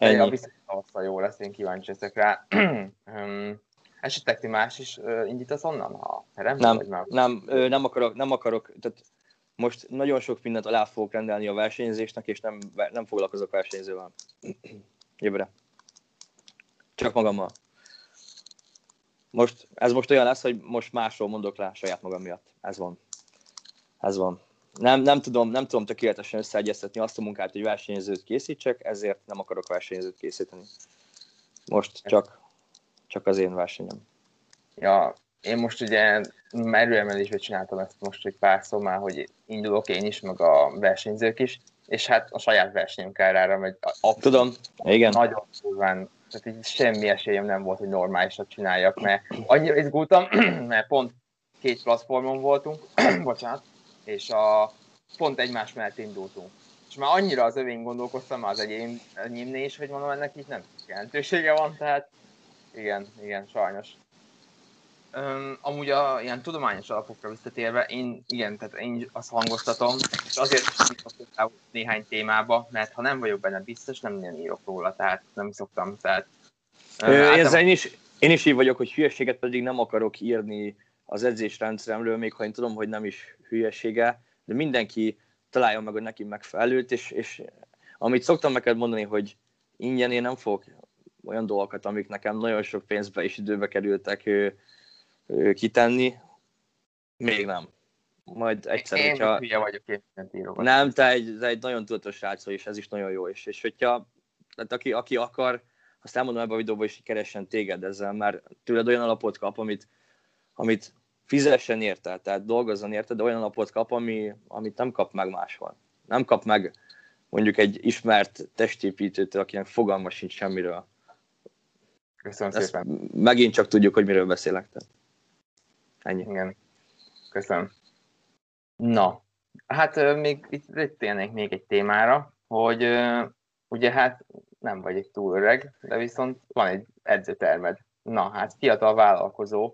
a viszont tavasszal jó lesz, én kíváncsi ezek rá. [CLEARS THROAT] Esetleg ti más is uh, indítasz onnan, ha terem? Nem, nem, nem, nem, akarok, nem akarok, tehát most nagyon sok mindent alá fogok rendelni a versenyzésnek, és nem, nem foglalkozok versenyzővel. Jövőre. Csak magammal. Most, ez most olyan lesz, hogy most másról mondok rá saját magam miatt. Ez van. Ez van. Nem, nem, tudom, nem tudom tökéletesen összeegyeztetni azt a munkát, hogy versenyzőt készítsek, ezért nem akarok versenyzőt készíteni. Most csak csak az én versenyem. Ja, én most ugye merőemelésben csináltam ezt most egy pár szó már, hogy indulok én is, meg a versenyzők is, és hát a saját versenyem kárára megy. Tudom, igen. Nagyon durván, tehát így semmi esélyem nem volt, hogy normálisat csináljak, mert annyira izgultam, [CLEARS THROAT] mert pont két platformon voltunk, [CLEARS THROAT] bocsánat, és a, pont egymás mellett indultunk. És már annyira az övén gondolkoztam, már az egyén, enyémnél is, hogy mondom, ennek így nem jelentősége van, tehát igen, igen, sajnos. Um, amúgy a ilyen tudományos alapokra visszatérve, én igen, tehát én azt hangoztatom, és azért is néhány témába, mert ha nem vagyok benne biztos, nem nagyon írok róla, tehát nem szoktam, tehát... Um, Ezzel én is, én is így vagyok, hogy hülyeséget pedig nem akarok írni az edzésrendszeremről, még ha én tudom, hogy nem is hülyesége, de mindenki találja meg, hogy neki megfelelőt, és, és amit szoktam neked mondani, hogy ingyen én nem fogok olyan dolgokat, amik nekem nagyon sok pénzbe és időbe kerültek kitenni, még nem. Majd egyszer, én hogyha... Én vagyok éppen Nem, te egy, te egy nagyon tudatos srác és ez is nagyon jó. És, és hogyha, tehát aki, aki akar, azt elmondom ebben a videóban is, hogy keressen téged ezzel, mert tőled olyan alapot kap, amit, amit fizessen érte, tehát dolgozzon érte, de olyan alapot kap, ami, amit nem kap meg máshol. Nem kap meg mondjuk egy ismert testépítőtől, akinek fogalma sincs semmiről. Köszönöm Ezt szépen. Megint csak tudjuk, hogy miről beszélek. Tehát. Ennyi. Igen. Köszönöm. Na, hát még itt térnék még egy témára, hogy ugye hát nem vagyok túl öreg, de viszont van egy edzőtermed. Na hát fiatal vállalkozó,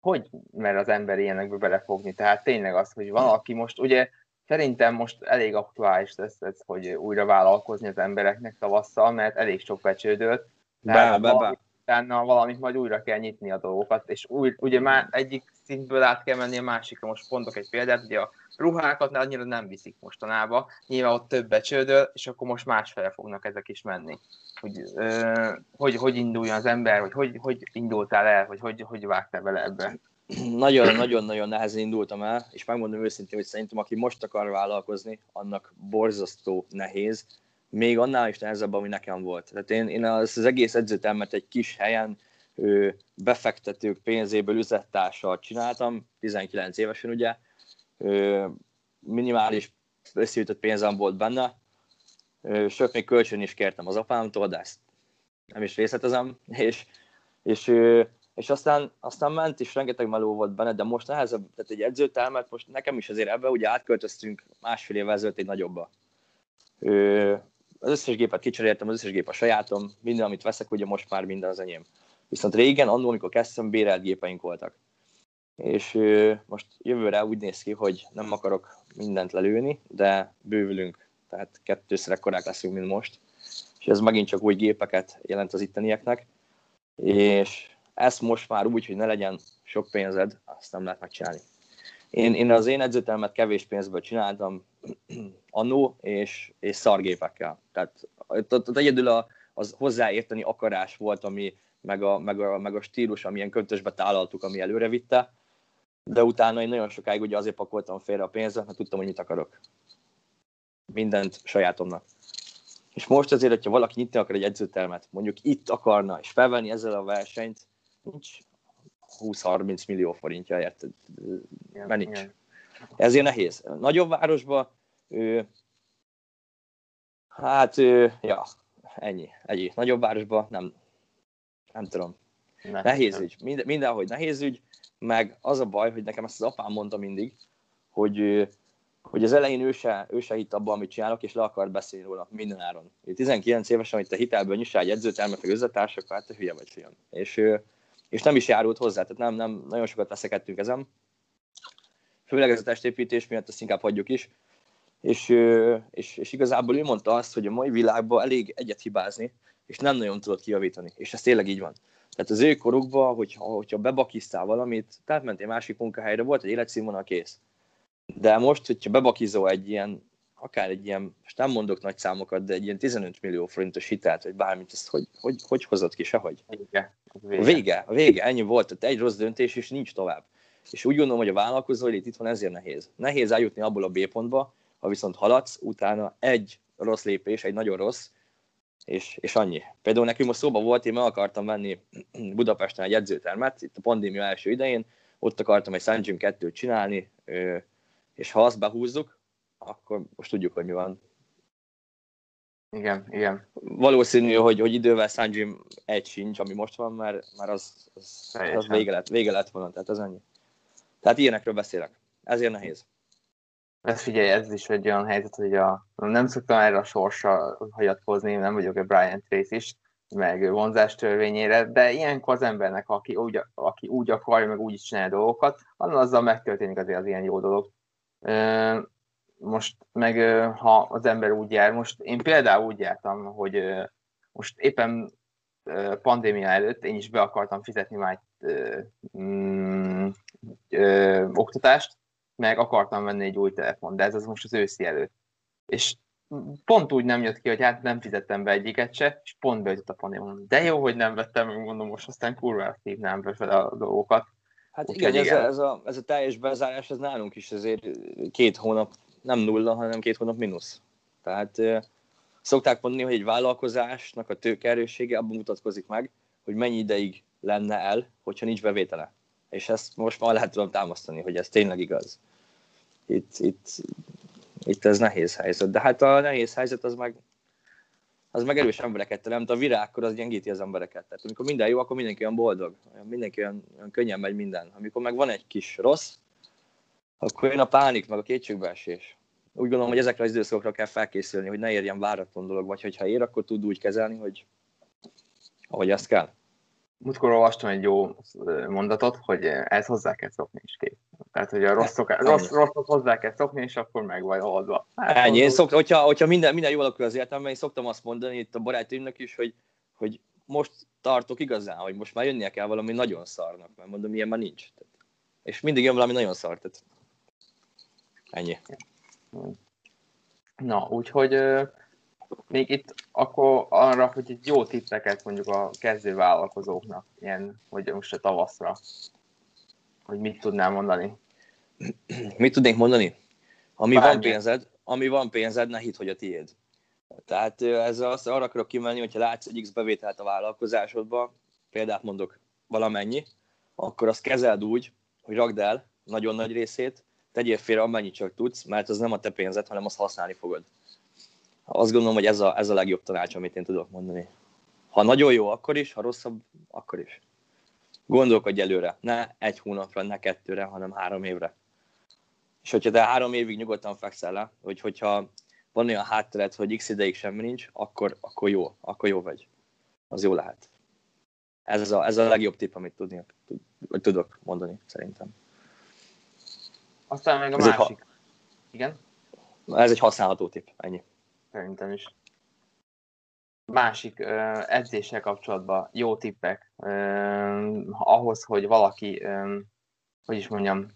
hogy mer az ember ilyenekbe belefogni? Tehát tényleg az, hogy van, aki most, ugye szerintem most elég aktuális lesz ez, hogy újra vállalkozni az embereknek tavasszal, mert elég sok becsődölt. Be, be, be. Utána valamit majd újra kell nyitni a dolgokat, és új, ugye már egyik szintből át kell menni a másikra. Most pontok egy példát, ugye a ruhákat annyira nem viszik mostanában, nyilván ott több becsődöl, és akkor most másfele fognak ezek is menni. Hogy, ö, hogy, hogy induljon az ember, hogy hogy, hogy indultál el, hogy hogy, hogy vágtál bele ebbe? Nagyon-nagyon-nagyon nehezen indultam el, és megmondom őszintén, hogy szerintem aki most akar vállalkozni, annak borzasztó nehéz, még annál is nehezebb, ami nekem volt. Tehát én, én az, az egész edzőtelmet egy kis helyen ő, befektetők pénzéből üzlettársal csináltam, 19 évesen ugye, ő, minimális összeütött pénzem volt benne, sőt, még kölcsön is kértem az apámtól, de ezt nem is részletezem, [LAUGHS] és, és, és aztán, aztán ment, és rengeteg meló volt benne, de most nehezebb, tehát egy edzőtelmet, most nekem is azért ebbe, ugye átköltöztünk másfél évvel ezelőtt egy nagyobba. Az összes gépet kicseréltem, az összes gép a sajátom, minden, amit veszek, ugye most már minden az enyém. Viszont régen, annól, amikor kezdtem, bérelt gépeink voltak. És most jövőre úgy néz ki, hogy nem akarok mindent lelőni, de bővülünk, tehát kettőszer ekkorák leszünk, mint most. És ez megint csak új gépeket jelent az ittenieknek. És ezt most már úgy, hogy ne legyen sok pénzed, azt nem lehet megcsinálni. Én, én az én edzőtelmet kevés pénzből csináltam [CLEARS THROAT] annó, és, és szargépekkel. Tehát ott, ott egyedül a, az hozzáérteni akarás volt, ami, meg a, meg a, meg a stílus, amilyen köntösbe tálaltuk, ami előre vitte. De utána én nagyon sokáig ugye azért pakoltam félre a pénzet, mert tudtam, hogy mit akarok. Mindent sajátomnak. És most azért, hogyha valaki nyitni akar egy edzőtermet, mondjuk itt akarna, és felvenni ezzel a versenyt, nincs 20-30 millió forintja, érted? Mert nincs. Ezért nehéz. Nagyobb városban, ő, hát, ő, ja, ennyi, ennyi. Nagyobb városban nem, nem tudom. Ne, nehéz nem. ügy. Minden, mindenhogy nehéz ügy, meg az a baj, hogy nekem ezt az apám mondta mindig, hogy, hogy az elején ő se, ő se hitt abban, amit csinálok, és le akart beszélni róla mindenáron. 19 évesen, hogy te hitelből nyissál egy edzőtermet, meg üzlettársak, hát te hülye vagy fiam. És, és nem is járult hozzá, tehát nem, nem nagyon sokat veszekedtünk ezen. Főleg ez a testépítés miatt ezt inkább hagyjuk is. És, és, és igazából ő mondta azt, hogy a mai világban elég egyet hibázni, és nem nagyon tudod kijavítani. És ez tényleg így van. Tehát az ő korukban, hogyha, hogyha bebakisztál valamit, tehát mentél másik munkahelyre, volt egy életszínvonal kész. De most, hogyha bebakizol egy ilyen, akár egy ilyen, most nem mondok nagy számokat, de egy ilyen 15 millió forintos hitelt, vagy bármit, ezt hogy, hogy, hogy hozott ki, sehogy? Vége. Vége. Vége, vége, ennyi volt. Tehát egy rossz döntés, és nincs tovább. És úgy gondolom, hogy a vállalkozó itt van ezért nehéz. Nehéz eljutni abból a B pontba, ha viszont haladsz, utána egy rossz lépés, egy nagyon rossz, és, és annyi. Például nekünk most szóba volt, én meg akartam venni [CLEARS THROAT] Budapesten egy edzőtermet, itt a pandémia első idején, ott akartam egy Sun Gym 2-t csinálni, és ha azt behúzzuk, akkor most tudjuk, hogy mi van. Igen, igen. Valószínű, hogy, hogy idővel Sun Gym egy sincs, ami most van, mert, mert az, az, az vége, lett, vége lett volna, tehát az annyi. Tehát ilyenekről beszélek. Ezért nehéz. Ez figyelj, ez is egy olyan helyzet, hogy a, nem szoktam erre a sorsra hagyatkozni, nem vagyok egy Brian Trace is, meg vonzás törvényére, de ilyenkor az embernek, aki úgy, aki úgy akarja, meg úgy is csinálja dolgokat, annál azzal megtörténik azért az ilyen jó dolog. Most meg ha az ember úgy jár, most én például úgy jártam, hogy most éppen pandémia előtt én is be akartam fizetni már egy mm, oktatást, meg akartam venni egy új telefon, de ez az most az őszi előtt. És pont úgy nem jött ki, hogy hát nem fizettem be egyiket se, és pont beütött a pandémia. De jó, hogy nem vettem, meg mondom, most aztán kurva hívnám be fel a dolgokat. Hát Úgy igen, ez, igen. A, ez, a, ez a teljes bezárás, ez nálunk is azért két hónap, nem nulla, hanem két hónap mínusz. Tehát szokták mondani, hogy egy vállalkozásnak a tőkerőssége abban mutatkozik meg, hogy mennyi ideig lenne el, hogyha nincs bevétele. És ezt most már lehet tudom támasztani, hogy ez tényleg igaz itt, itt, itt ez nehéz helyzet. De hát a nehéz helyzet az meg, az meg erős embereket teremt, a virágkor az gyengíti az embereket. Tehát amikor minden jó, akkor mindenki olyan boldog, mindenki olyan, olyan könnyen megy minden. Amikor meg van egy kis rossz, akkor jön a pánik, meg a kétségbeesés. úgy gondolom, hogy ezekre az időszakokra kell felkészülni, hogy ne érjen váratlan dolog, vagy hogyha ér, akkor tud úgy kezelni, hogy ahogy ezt kell. Múltkor olvastam egy jó mondatot, hogy ez hozzá kell szokni is kész. Tehát, hogy a rosszok, rossz, rosszot hozzá kell szokni, és akkor meg vagy oldva. Hát, Ennyi, én szoktam, hogyha, hogyha minden, minden jól alakul az életemben, én szoktam azt mondani itt a barátaimnak is, hogy, hogy most tartok igazán, hogy most már jönnie kell valami nagyon szarnak, mert mondom, ilyen már nincs. Tehát, és mindig jön valami nagyon szar, tehát ennyi. Na, úgyhogy még itt akkor arra, hogy itt jó tippeket mondjuk a kezdő vállalkozóknak, ilyen, hogy most a tavaszra, hogy mit tudnál mondani? Mit tudnék mondani? Ami Bármi. van pénzed, ami van pénzed, ne hidd, hogy a tiéd. Tehát ez azt arra akarok kimenni, hogyha látsz egy X bevételt a vállalkozásodba, példát mondok valamennyi, akkor azt kezeld úgy, hogy rakd el nagyon nagy részét, tegyél félre amennyit csak tudsz, mert az nem a te pénzed, hanem azt használni fogod. Azt gondolom, hogy ez a, ez a legjobb tanács, amit én tudok mondani. Ha nagyon jó, akkor is, ha rosszabb, akkor is. Gondolkodj előre, ne egy hónapra, ne kettőre, hanem három évre. És hogyha te három évig nyugodtan fekszel le, hogy hogyha van olyan háttered, hogy x ideig semmi nincs, akkor, akkor jó, akkor jó vagy. Az jó lehet. Ez a, ez a legjobb tipp, amit tudni, tud, tudok mondani, szerintem. Aztán meg a ez másik. Ha... Igen? Ez egy használható tipp, ennyi. Szerintem is. Másik uh, edzéssel kapcsolatban jó tippek uh, ahhoz, hogy valaki, um, hogy is mondjam,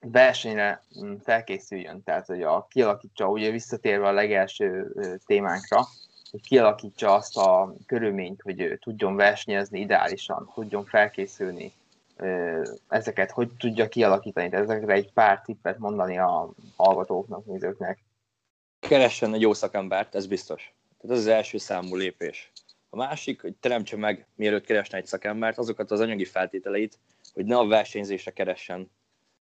versenyre felkészüljön, tehát hogy a, kialakítsa, ugye visszatérve a legelső témánkra, hogy kialakítsa azt a körülményt, hogy tudjon versenyezni ideálisan, tudjon felkészülni, ezeket hogy tudja kialakítani, tehát ezekre egy pár tippet mondani a hallgatóknak, nézőknek. Keressen egy jó szakembert, ez biztos. Tehát ez az első számú lépés. A másik, hogy teremtse meg, mielőtt keresne egy szakembert, azokat az anyagi feltételeit, hogy ne a versenyzésre keressen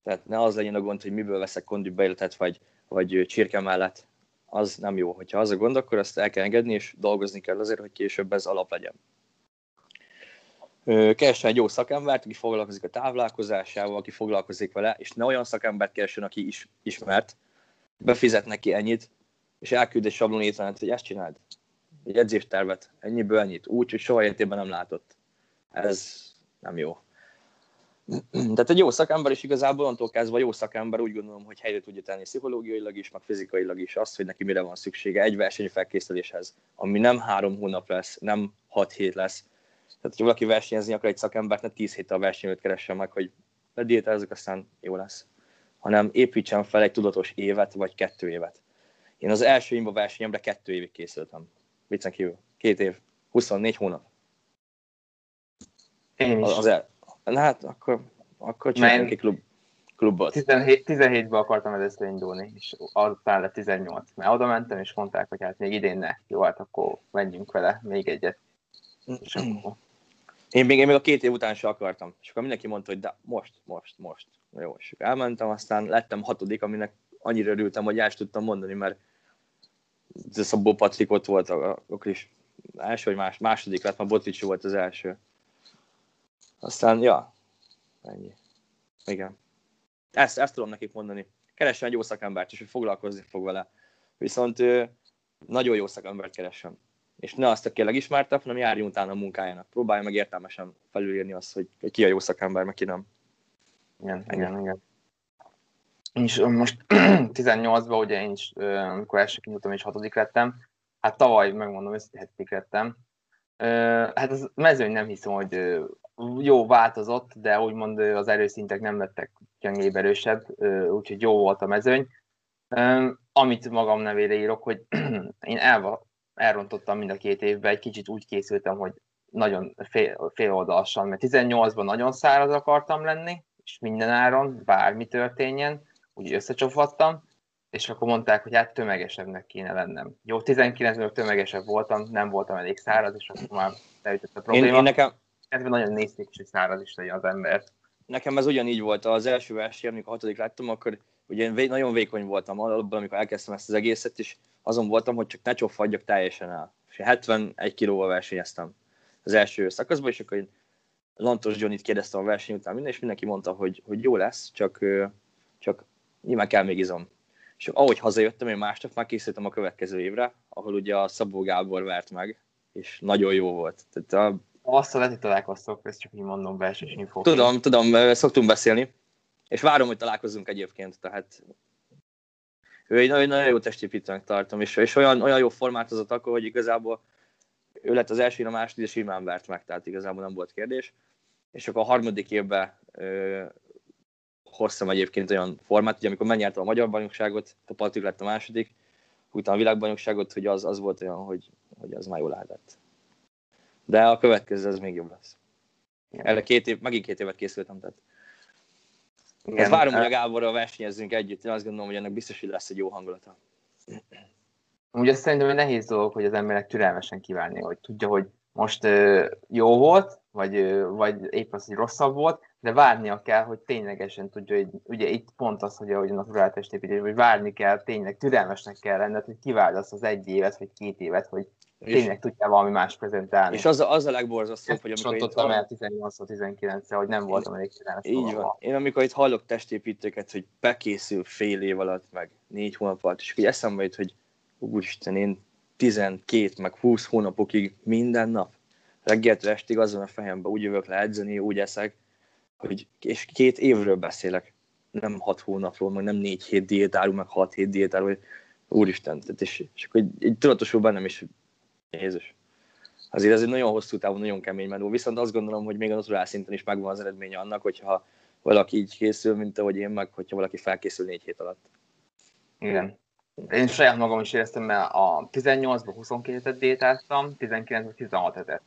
tehát ne az legyen a gond, hogy miből veszek kondibbeilletet, vagy, vagy csirke mellett. Az nem jó. Hogyha az a gond, akkor azt el kell engedni, és dolgozni kell azért, hogy később ez alap legyen. Keressen egy jó szakembert, aki foglalkozik a táplálkozásával, aki foglalkozik vele, és ne olyan szakembert keressen, aki is ismert, befizet neki ennyit, és elküld egy sablon étrenet, hogy ezt csináld. Egy edzéstervet, ennyiből ennyit, úgy, hogy soha életében nem látott. Ez nem jó. Tehát egy jó szakember is igazából onnantól kezdve jó szakember úgy gondolom, hogy helyre tudja tenni pszichológiailag is, meg fizikailag is azt, hogy neki mire van szüksége egy felkészüléshez, ami nem három hónap lesz, nem hat hét lesz. Tehát, hogy valaki versenyezni akar egy szakembert, ne tíz héttel a versenyőt keressen meg, hogy lediétezzük, aztán jó lesz. Hanem építsen fel egy tudatos évet, vagy kettő évet. Én az első imba versenyemre kettő évig készültem. Viccen kívül. Két év. 24 hónap. Én is. Az el, Na hát akkor, akkor csináljunk egy klub, klubot. 17, 17-ben akartam először indulni, és aztán lett 18. Mert oda mentem, és mondták, hogy hát még idén ne. Jó, hát akkor menjünk vele még egyet. És akkor... Én még, én még a két év után sem akartam. És akkor mindenki mondta, hogy de most, most, most. Jó, és elmentem, aztán lettem hatodik, aminek annyira örültem, hogy el tudtam mondani, mert Szabó Patrik ott volt, akkor is első vagy más, második lett, mert Botrics volt az első. Aztán, ja, ennyi. Igen. Ezt, ezt tudom nekik mondani. Keressen egy jó szakembert, és hogy foglalkozni fog vele. Viszont nagyon jó szakembert keressen. És ne azt, aki a legismertebb, hanem járjunk utána a munkájának. Próbálja meg értelmesen felülírni azt, hogy ki a jó szakember, meg ki nem. Igen, ennyi. igen, igen. Én is most [CLEARS THROAT] 18-ban, ugye én is, amikor első kinyújtom, és hatodik lettem, hát tavaly, megmondom, összehetedik lettem. Hát az mezőny nem hiszem, hogy jó változott, de úgymond az erőszintek nem lettek gyengébb erősebb, úgyhogy jó volt a mezőny. Amit magam nevére írok, hogy [CLEARS THROAT] én el, elrontottam mind a két évben, egy kicsit úgy készültem, hogy nagyon fél, fél oldalasan, mert 18-ban nagyon száraz akartam lenni, és minden áron, bármi történjen, úgy összecsaphattam, és akkor mondták, hogy hát tömegesebbnek kéne lennem. Jó, 19-ben tömegesebb voltam, nem voltam elég száraz, és akkor már leütött a probléma. Én, én nekem, Kezdve nagyon nézték is, hogy száraz is legyen az ember. Nekem ez ugyanígy volt az első verseny, amikor a hatodik láttam, akkor ugye én nagyon vékony voltam alapban, amikor elkezdtem ezt az egészet, és azon voltam, hogy csak ne csofadjak teljesen el. És 71 kilóval versenyeztem az első szakaszban, és akkor én Lantos Johnny-t kérdeztem a verseny után minden, és mindenki mondta, hogy, hogy jó lesz, csak, csak nyilván kell még izom. és ahogy hazajöttem, én másnap már készültem a következő évre, ahol ugye a Szabó Gábor vert meg, és nagyon jó volt. Tehát a... Azt a leti találkoztok, ezt csak így mondom, belső info. Tudom, tudom, szoktunk beszélni, és várom, hogy találkozzunk egyébként, tehát ő egy nagyon, nagyon jó testépítőnek tartom, és, és olyan, olyan jó formátozott akkor, hogy igazából ő lett az első, a második, és simán vert meg, tehát igazából nem volt kérdés. És akkor a harmadik évben ö, hoztam egyébként olyan formát, hogy amikor megnyertem a magyar bajnokságot, a Patrik lett a második, utána a világbajnokságot, hogy az, az volt olyan, hogy, hogy az már jól lehetett. De a következő az még jobb lesz. Erre két év, megint két évet készültem, tehát igen, Ezt várom, hogy a Gáborral versenyezzünk együtt. Én azt gondolom, hogy ennek biztos, hogy lesz egy jó hangulata. Ugye szerintem egy nehéz dolog, hogy az emberek türelmesen kívánni, hogy tudja, hogy most jó volt, vagy, vagy épp az, hogy rosszabb volt, de várnia kell, hogy ténylegesen tudja, hogy ugye itt pont az, hogy ahogy a naturál testépítés, hogy várni kell, tényleg türelmesnek kell lenned, hogy kivárdasz az egy évet, vagy két évet, hogy tényleg tudja valami más prezentálni. És az a, az a legborzasztóbb, hogy amikor itt hallom... el 18-19-re, hogy nem voltam elég türelmes. Így van. Én amikor itt hallok testépítőket, hogy bekészül fél év alatt, meg négy hónap alatt, és hogy eszembe jut, hogy úristen, én 12 meg 20 hónapokig minden nap reggeltől estig azon a fejemben úgy jövök le edzeni, úgy eszek, hogy, és két évről beszélek, nem hat hónapról, meg nem négy hét diétáról, meg hat hét diétáról, hogy úristen, tehát és, és akkor így, így tudatosul bennem is, Jézus. Azért ez egy nagyon hosszú távú, nagyon kemény menő, viszont azt gondolom, hogy még a naturál szinten is megvan az eredménye annak, hogyha valaki így készül, mint ahogy én, meg hogyha valaki felkészül négy hét alatt. Igen. Én saját magam is éreztem, mert a 18-ban 22 et diétáztam, 19-ben 16 etet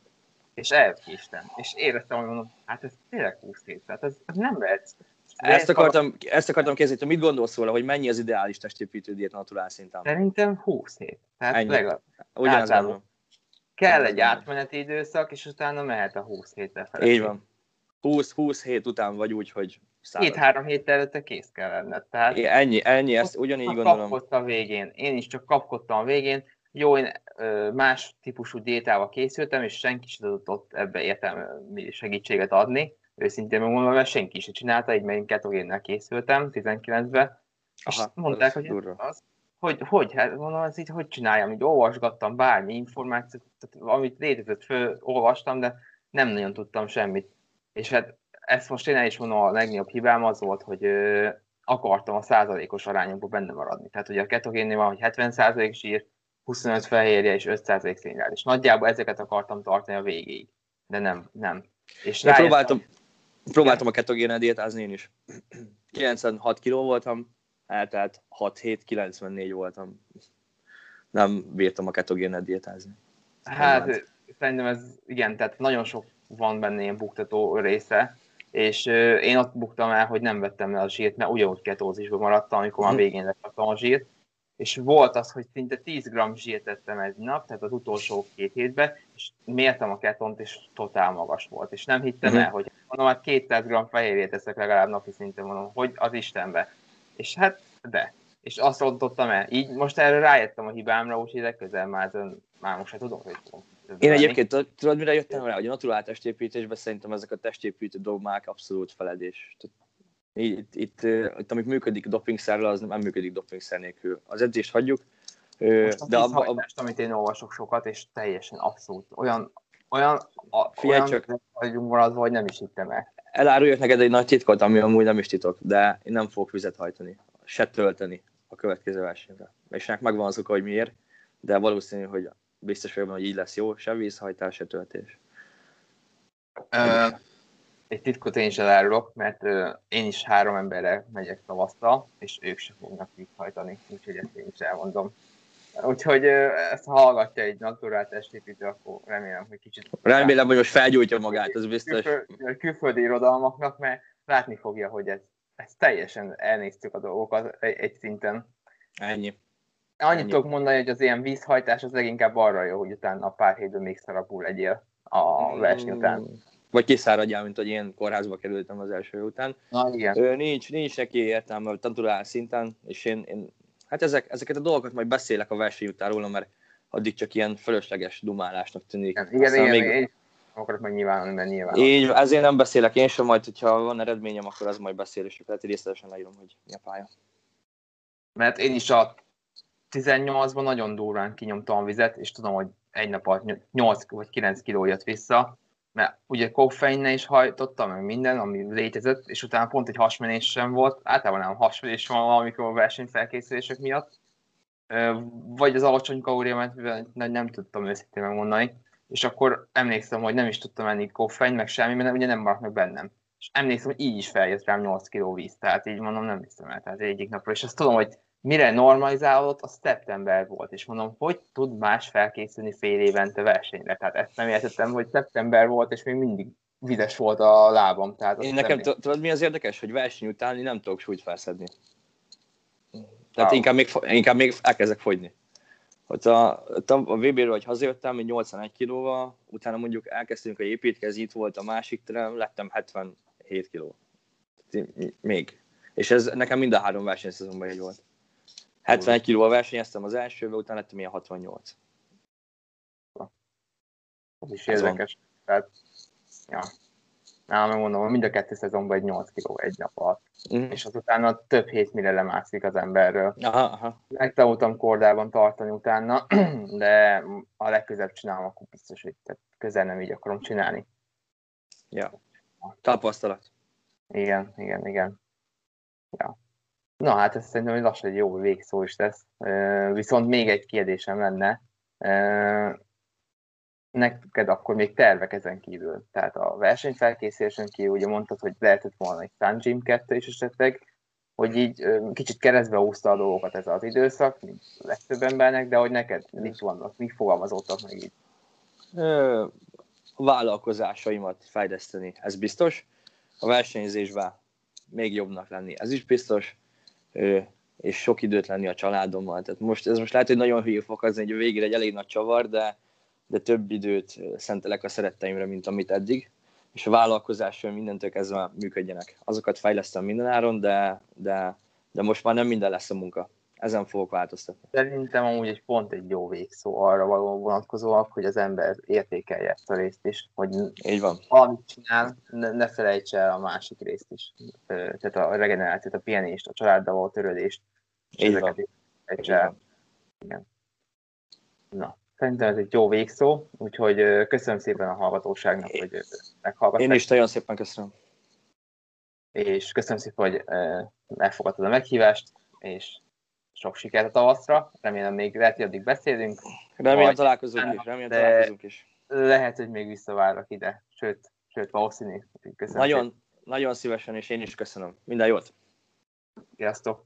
és elkéstem. És éreztem, hogy mondom, hát ez tényleg 20 hét, tehát ez, ez nem lehet. Ezt akartam, ezt akartam kezdeni, mit gondolsz róla, hogy mennyi az ideális testépítő diét naturál szinten? Szerintem 20 hét. Tehát Ennyi. legalább. Ugyanaz Kell egy átmeneti időszak, és utána mehet a 20 hétre felé. Így van. 20-20 hét után vagy úgy, hogy Két-három hét előtte kész kell lenned. Tehát é, ennyi, ennyi, ezt ugyanígy gondolom. Kapkodtam a végén. Én is csak kapkodtam a végén. Jó, én más típusú diétával készültem, és senki sem tudott ott ebbe értelmi segítséget adni. Őszintén megmondom, mert senki sem csinálta, így én ketogénnel készültem 19-ben. És Aha, mondták, hogy, az, hogy, hogy, hát mondom, ez így hogy csináljam, így olvasgattam bármi információt, amit létezett, föl, olvastam, de nem nagyon tudtam semmit. És hát ezt most én el is mondom, a legnagyobb hibám az volt, hogy ö, akartam a százalékos arányokban benne maradni. Tehát ugye a ketogénnél van, hogy 70 százalék zsír, 25 fehérje és 5% szénhidrát. És nagyjából ezeket akartam tartani a végéig. De nem, nem. És Én próbáltam, próbáltam a ketogénel diétázni én is. 96 kiló voltam, eltelt 6 7 94 voltam. Nem bírtam a ketogénel diétázni. Hát nem szerintem ez, igen, tehát nagyon sok van benne ilyen buktató része, és én ott buktam el, hogy nem vettem el a zsírt, mert ugyanúgy ketózisban maradtam, amikor már mhm. végén lettem a zsírt, és volt az, hogy szinte 10 g zsírt tettem egy nap, tehát az utolsó két hétben, és mértem a ketont, és totál magas volt, és nem hittem uh-huh. el, hogy mondom, hát 200 g fehérjét teszek legalább napi szinten, mondom, hogy az Istenbe. És hát, de. És azt rontottam el. Így most erre rájöttem a hibámra, úgyhogy legközel már, már most sem tudom, hogy tudom. Én egyébként tudod, mire jöttem rá, hogy a naturál testépítésben szerintem ezek a testépítő dogmák abszolút feledés. Itt, itt, itt amit működik dopingszerrel, az nem működik dopingszer nélkül. Az edzést hagyjuk. Most de a, a, a, amit én olvasok sokat, és teljesen abszolút olyan, olyan, a, olyan csak, vagyunk maradva, hogy nem is hittem el. Eláruljak neked egy nagy titkot, ami amúgy nem is titok, de én nem fogok vizet hajtani, se tölteni a következő versenyre. És ennek megvan az oka, hogy miért, de valószínű, hogy biztos vagyok, hogy így lesz jó, se vízhajtás, se töltés. Uh, egy titkot én is elárulok, mert uh, én is három emberre megyek tavasztal, és ők se fognak hajtani, úgyhogy ezt én is elmondom. Úgyhogy uh, ezt hallgatja egy naturál testépítő, akkor remélem, hogy kicsit... Remélem, hogy most felgyújtja magát, az biztos. Külföld, külföldi irodalmaknak, mert látni fogja, hogy ez, ez teljesen elnéztük a dolgokat egy, egy szinten. Ennyi. Annyit Ennyi. tudok mondani, hogy az ilyen vízhajtás az leginkább arra jó, hogy utána a pár hétben még szarabul legyél a verseny után. Vagy kiszáradjál, mint hogy én kórházba kerültem az első után. Na, igen. Ö, nincs, nincs neki értelme tanulás szinten, és én, én hát ezek, ezeket a dolgokat majd beszélek a verseny után róla, mert addig csak ilyen fölösleges dumálásnak tűnik. Igen, igen, igen, még... én akarok megnyilvánulni, mert nyilván. Így, ezért nem beszélek én sem, majd, hogyha van eredményem, akkor az majd beszél, és lehet, hogy részletesen leírom, hogy mi a pálya. mert én is a 18-ban nagyon durván kinyomtam a vizet, és tudom, hogy egy nap alatt 8 vagy 9 kiló jött vissza, mert ugye koffeinnel is hajtottam, meg minden, ami létezett, és utána pont egy hasmenés sem volt, általában nem hasmenés van valamikor versenyfelkészülések miatt, vagy az alacsony kalória, mert nem tudtam őszintén megmondani, és akkor emlékszem, hogy nem is tudtam enni koffein, meg semmi, mert ugye nem maradt meg bennem. És emlékszem, hogy így is feljött rám 8 kg víz, tehát így mondom, nem hiszem el, tehát egyik napról. És azt tudom, hogy mire normalizálódott, az szeptember volt, és mondom, hogy tud más felkészülni fél évente versenyre. Tehát ezt nem értettem, hogy szeptember volt, és még mindig vizes volt a lábam. Tehát Én nekem, tudod mi az érdekes, hogy verseny után nem tudok súlyt felszedni. Tehát inkább még, inkább még elkezdek fogyni. Hogy a, a VB-ről, hogy hazajöttem, hogy 81 kilóval, utána mondjuk elkezdtünk a építkezni, itt volt a másik terem, lettem 77 kiló. Még. És ez nekem mind a három versenyszezonban egy volt. 71 kilóval versenyeztem az elsőbe, utána lettem ilyen 68. Ez is érdekes. Tehát, ja. Nálam mondom, mind a kettő szezonban egy 8 kiló egy nap alatt. Mm. És azután több hét mire lemászik az emberről. Aha, aha. Megtanultam kordában tartani utána, [CLEARS THROAT] de a legközebb csinálom, akkor biztos, hogy közel nem így akarom csinálni. Ja. Tapasztalat. Igen, igen, igen. Ja. Na hát ez szerintem hogy lassan egy jó végszó is lesz. Viszont még egy kérdésem lenne. Neked akkor még tervek ezen kívül? Tehát a versenyfelkészülésen kívül ugye mondtad, hogy lehetett volna egy Sun Gym 2 is esetleg, hogy így kicsit keresztbe húzta a dolgokat ez az időszak, mint legtöbb embernek, de hogy neked mit vannak, mi fogalmazottak meg így? A vállalkozásaimat fejleszteni, ez biztos. A versenyzésben még jobbnak lenni, ez is biztos és sok időt lenni a családommal. Tehát most, ez most lehet, hogy nagyon hülye fog az egy végére egy elég nagy csavar, de, de több időt szentelek a szeretteimre, mint amit eddig, és a vállalkozásról mindentől kezdve működjenek. Azokat fejlesztem mindenáron, de, de, de most már nem minden lesz a munka. Ezen fogok változtatni. Szerintem amúgy egy pont egy jó végszó arra való vonatkozóak, hogy az ember értékelje ezt a részt is, hogy Így van. amit csinál, ne, ne felejts el a másik részt is. Tehát a regenerációt, a pihenést, a családdal való törődést. Így van. el. Igen. Na, szerintem ez egy jó végszó, úgyhogy köszönöm szépen a hallgatóságnak, hogy meghallgatták. Én is nagyon szépen köszönöm. És köszönöm szépen, hogy elfogadtad a meghívást, és sok sikert a tavaszra, remélem még lehet, hogy addig beszélünk. Remélem találkozunk is, remélem találkozunk is. Lehet, hogy még visszavárok ide, sőt, sőt valószínű. Köszönöm nagyon, szépen. nagyon szívesen, és én is köszönöm. Minden jót! Sziasztok!